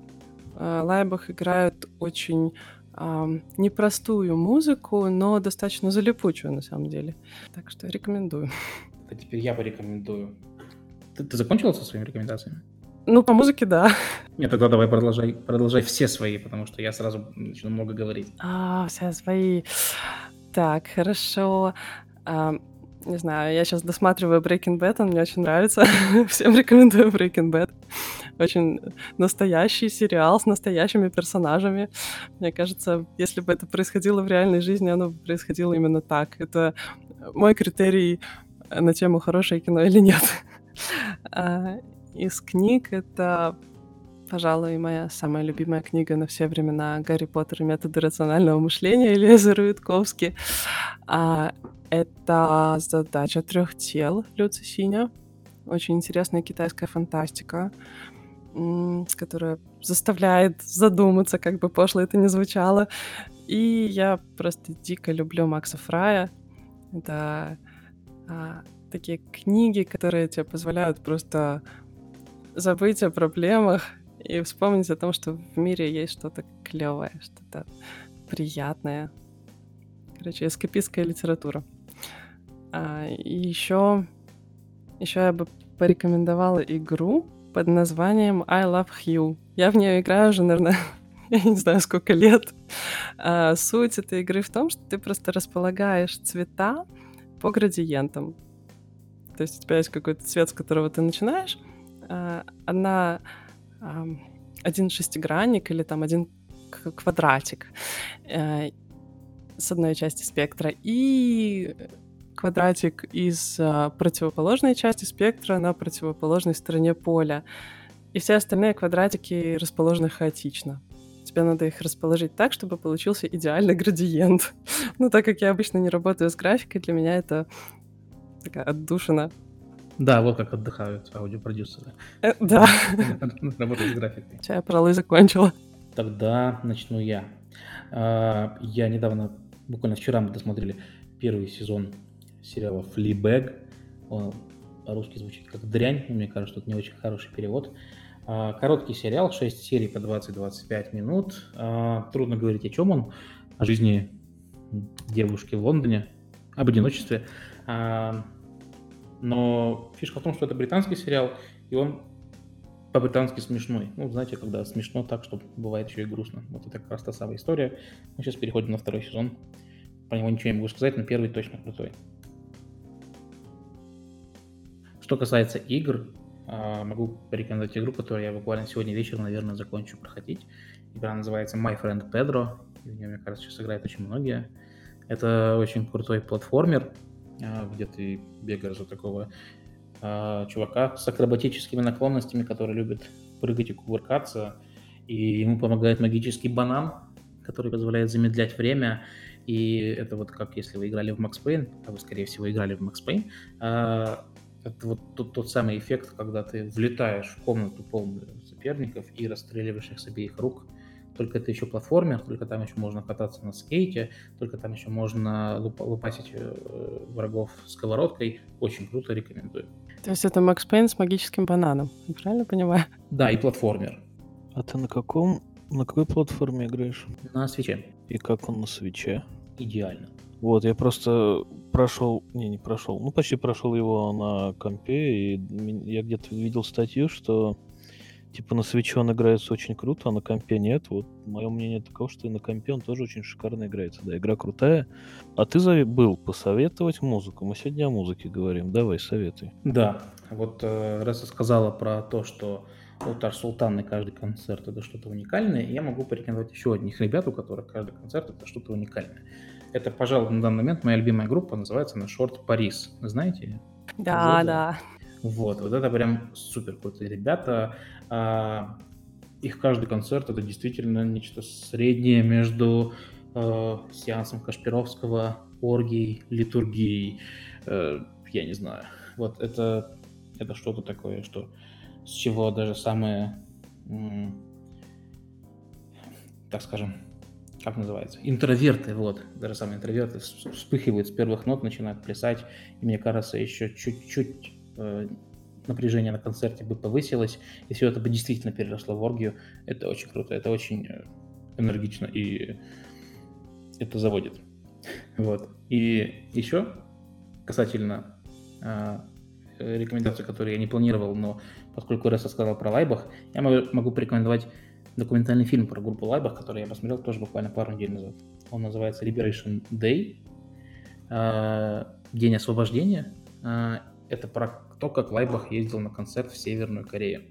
а, Лайбах играют очень ам, непростую музыку, но достаточно залипучую на самом деле. Так что рекомендую. Это теперь я порекомендую. Ты, ты закончила со своими рекомендациями? Ну, по музыке, да. Нет, тогда давай продолжай, продолжай все свои, потому что я сразу начну много говорить. А, все свои. Так, хорошо. А, не знаю, я сейчас досматриваю Breaking Bad, он мне очень нравится. Всем рекомендую Breaking Bad. Очень настоящий сериал с настоящими персонажами. Мне кажется, если бы это происходило в реальной жизни, оно бы происходило именно так. Это мой критерий на тему хорошее кино или нет. А, из книг это, пожалуй, моя самая любимая книга на все времена «Гарри Поттер и методы рационального мышления» Элиза Руитковски. А, это «Задача трех тел» Люци Синя. Очень интересная китайская фантастика, которая заставляет задуматься, как бы пошло это ни звучало. И я просто дико люблю Макса Фрая. Это а, такие книги, которые тебе позволяют просто забыть о проблемах и вспомнить о том, что в мире есть что-то клевое, что-то приятное. Короче, эскапистская литература. А, и еще, еще я бы порекомендовала игру под названием I Love Hue. Я в нее играю уже, наверное, я не знаю, сколько лет. А, суть этой игры в том, что ты просто располагаешь цвета по градиентам. То есть у тебя есть какой-то цвет, с которого ты начинаешь, а, одна, ам, один шестигранник или там один квадратик э, с одной части спектра и квадратик из а, противоположной части спектра на противоположной стороне поля. И все остальные квадратики расположены хаотично. Тебе надо их расположить так, чтобы получился идеальный градиент. Ну, так как я обычно не работаю с графикой, для меня это такая отдушина. Да, вот как отдыхают аудиопродюсеры. Э, да, Работают с графикой. чай пролы закончила. Тогда начну я. А, Я недавно, буквально вчера мы досмотрели первый сезон сериала Fleabag. Он по-русски звучит как «Дрянь», но мне кажется, что это не очень хороший перевод. А, Короткий сериал, 6 серий по 20-25 минут. А, Трудно говорить, о чем он. О жизни девушки в Лондоне, об одиночестве. А, Но фишка в том, что это британский сериал, и он по-британски смешной. Ну, знаете, когда смешно так, что бывает еще и грустно. Вот это как раз та самая история. Мы сейчас переходим на второй сезон. Про него ничего не могу сказать, но первый точно крутой. Что касается игр, а, могу порекомендовать игру, которую я буквально сегодня вечером, наверное, закончу проходить. Игра называется My Friend Pedro. И в нее, мне кажется, сейчас играют очень многие. Это очень крутой платформер, а, где ты бегаешь за такого а, чувака с акробатическими наклонностями, который любит прыгать и кувыркаться. И ему помогает магический банан, который позволяет замедлять время. И это вот как если вы играли в Max Payne, а вы, скорее всего, играли в Max Payne, это вот тот, тот самый эффект, когда ты влетаешь в комнату полную соперников и расстреливаешь их с обеих рук. Только это еще платформер, только там еще можно кататься на скейте, только там еще можно луп- лупасить э, врагов сковородкой. Очень круто, рекомендую. То есть это Макс Пейн с магическим бананом. Я правильно понимаю? Да, и платформер А ты на каком, на какой платформе играешь? на свече. И как он на свече? Идеально. Вот, я просто прошел, не, не прошел, ну почти прошел его на компе, и я где-то видел статью, что типа на свече он играется очень круто, а на компе нет. Вот мое мнение таково, что и на компе он тоже очень шикарно играется. Да, игра крутая. А ты забыл посоветовать музыку. Мы сегодня о музыке говорим. Давай, советуй. Да, вот э, ты сказала про то, что Таш Султан на каждый концерт это что-то уникальное, я могу порекомендовать еще одних ребят, у которых каждый концерт это что-то уникальное. Это, пожалуй, на данный момент моя любимая группа, называется она Short Paris. Знаете? Да, Вот, да. Вот, вот это прям супер крутые ребята. А, их каждый концерт это действительно нечто среднее между э, сеансом Кашпировского, оргией, литургией. Э, я не знаю. Вот это, это что-то такое, что с чего даже самые, так скажем, как называется, интроверты, вот, даже самые интроверты вспыхивают с первых нот, начинают плясать, и мне кажется, еще чуть-чуть э, напряжение на концерте бы повысилось, и все это бы действительно переросло в оргию. Это очень круто, это очень э, энергично, и это заводит. Вот. И еще касательно э, рекомендаций, которые я не планировал, но поскольку Реса сказал про Лайбах, я могу, могу порекомендовать документальный фильм про группу Лайбах, который я посмотрел тоже буквально пару недель назад. Он называется Liberation Day, э, День освобождения. Э, это про то, как Лайбах ездил на концерт в Северную Корею.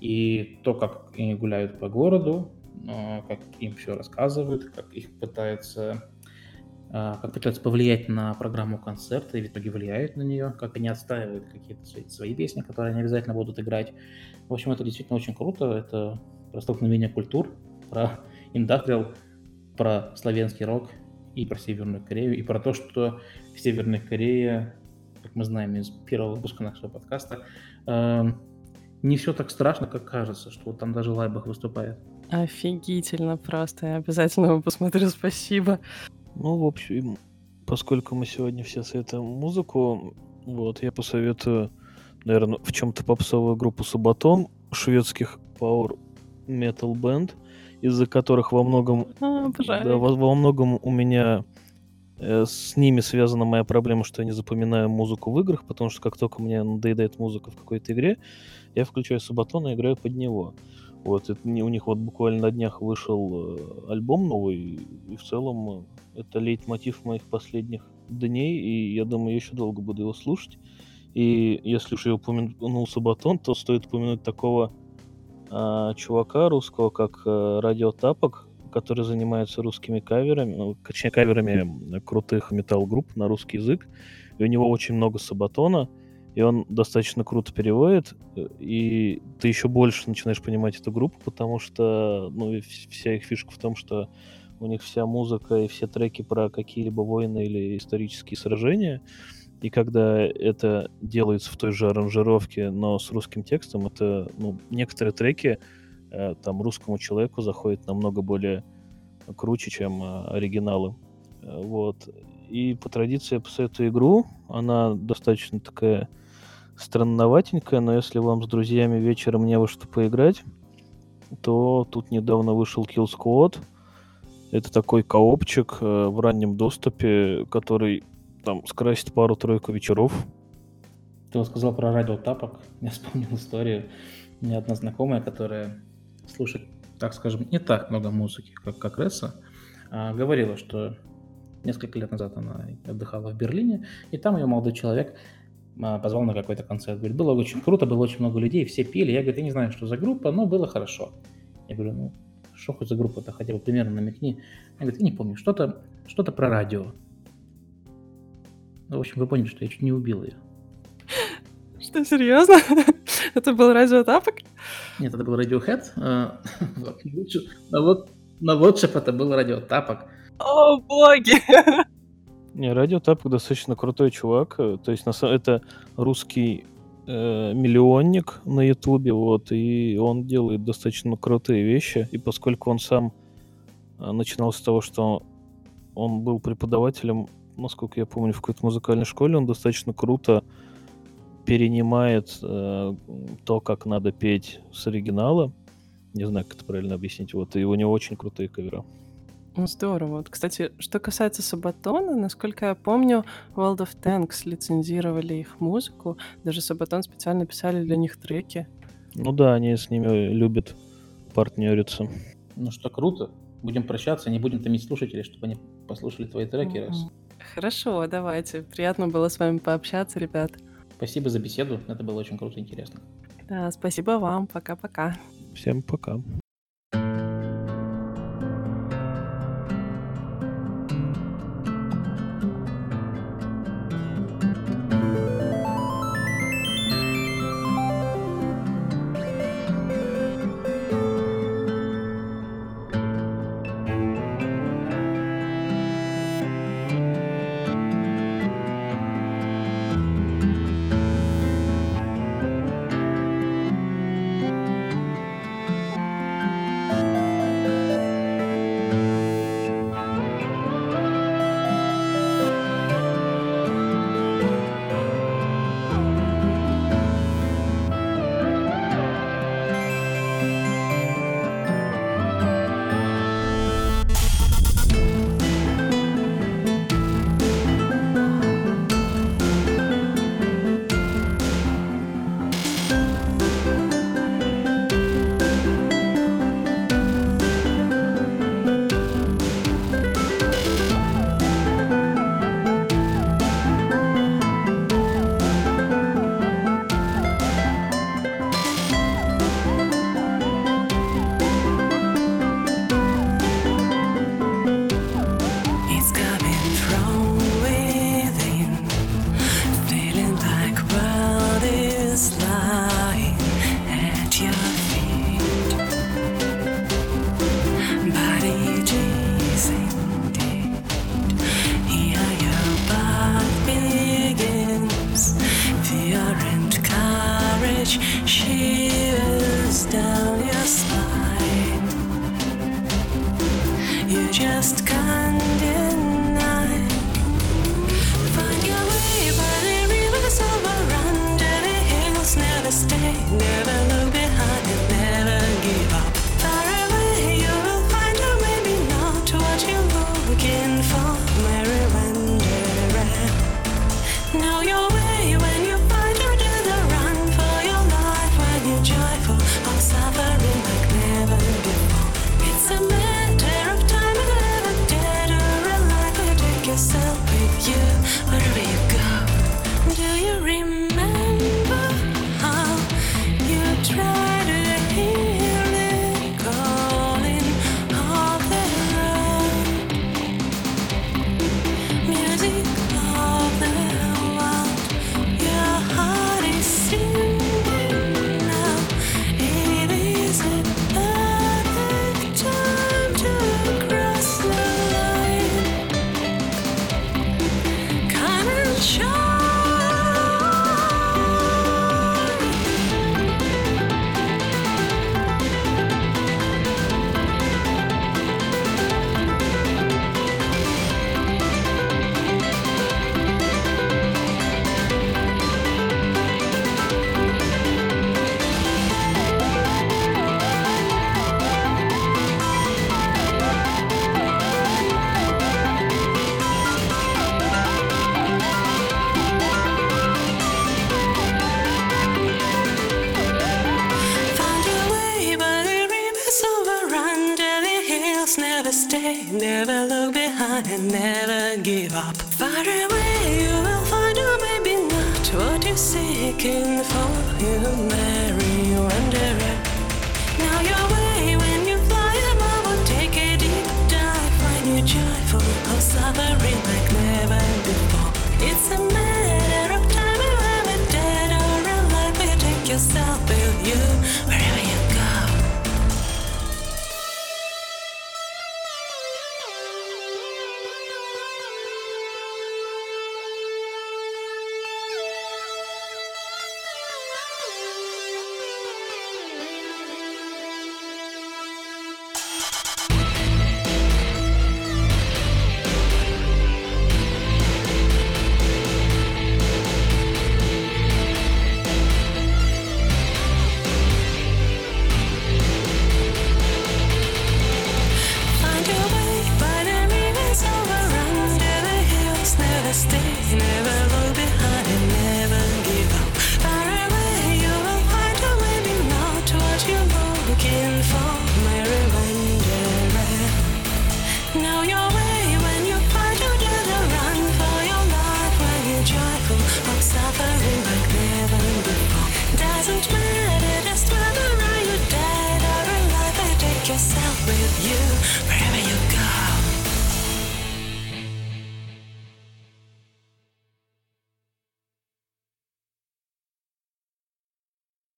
И то, как они гуляют по городу, э, как им все рассказывают, как их пытаются как пытаются повлиять на программу концерта и в итоге влияют на нее, как они отстаивают какие-то свои, свои песни, которые они обязательно будут играть. В общем, это действительно очень круто. Это про столкновение культур, про индастриал, про славянский рок и про Северную Корею, и про то, что в Северной Корее, как мы знаем из первого выпуска нашего подкаста, э, не все так страшно, как кажется, что вот там даже Лайбах выступает. Офигительно просто. Я обязательно его посмотрю, спасибо. Ну, в общем, поскольку мы сегодня все советуем музыку, вот, я посоветую, наверное, в чем-то попсовую группу Сабатон, шведских Power Metal Band, из-за которых во многом, а, да, во, во многом у меня э, с ними связана моя проблема, что я не запоминаю музыку в играх, потому что как только мне надоедает музыка в какой-то игре, я включаю Сабатон и играю под него. Вот, это, у них вот буквально на днях вышел э, альбом новый, и в целом э, это лейтмотив моих последних дней, и я думаю, я еще долго буду его слушать. И если уж я упомянул Сабатон, то стоит упомянуть такого а, чувака русского, как а, Радио Тапок, который занимается русскими каверами, ну, точнее, каверами крутых металл-групп на русский язык. И у него очень много сабатона, и он достаточно круто переводит, и ты еще больше начинаешь понимать эту группу, потому что, ну, вся их фишка в том, что у них вся музыка и все треки про какие-либо войны или исторические сражения, и когда это делается в той же аранжировке, но с русским текстом, это ну, некоторые треки э, там русскому человеку заходят намного более круче, чем э, оригиналы. Э, вот. И по традиции я посоветую игру. Она достаточно такая странноватенькая, но если вам с друзьями вечером не во что поиграть, то тут недавно вышел Kill Squad. Это такой коопчик э, в раннем доступе, который там скрасить пару-тройку вечеров. Ты вот сказал про радио тапок. Я вспомнил историю. У меня одна знакомая, которая слушает, так скажем, не так много музыки, как, как Ресса, а, говорила, что несколько лет назад она отдыхала в Берлине, и там ее молодой человек позвал на какой-то концерт. Говорит, было очень круто, было очень много людей, все пели. Я, говорю, я не знаю, что за группа, но было хорошо. Я говорю, ну, что хоть за группа-то, хотя бы примерно намекни. Я говорю, я не помню, что-то что про радио. Ну, в общем, вы поняли, что я чуть не убил ее. Что, серьезно? Это был радиотапок? Нет, это был Radiohead. А, на вот на WhatsApp это был радиотапок. О, боги! Не, радиотапок достаточно крутой чувак. То есть на это русский э, миллионник на Ютубе, вот, и он делает достаточно крутые вещи. И поскольку он сам э, начинал с того, что он был преподавателем насколько я помню, в какой-то музыкальной школе он достаточно круто перенимает э, то, как надо петь с оригинала. Не знаю, как это правильно объяснить. Вот, и у него очень крутые кавера. Ну, здорово. Вот, кстати, что касается Сабатона, насколько я помню, World of Tanks лицензировали их музыку. Даже Сабатон специально писали для них треки. Ну да, они с ними любят партнериться. Ну что, круто. Будем прощаться, не будем томить слушателей, чтобы они послушали твои треки mm-hmm. раз. Хорошо, давайте. Приятно было с вами пообщаться, ребят. Спасибо за беседу. Это было очень круто и интересно. Да, спасибо вам. Пока-пока. Всем пока.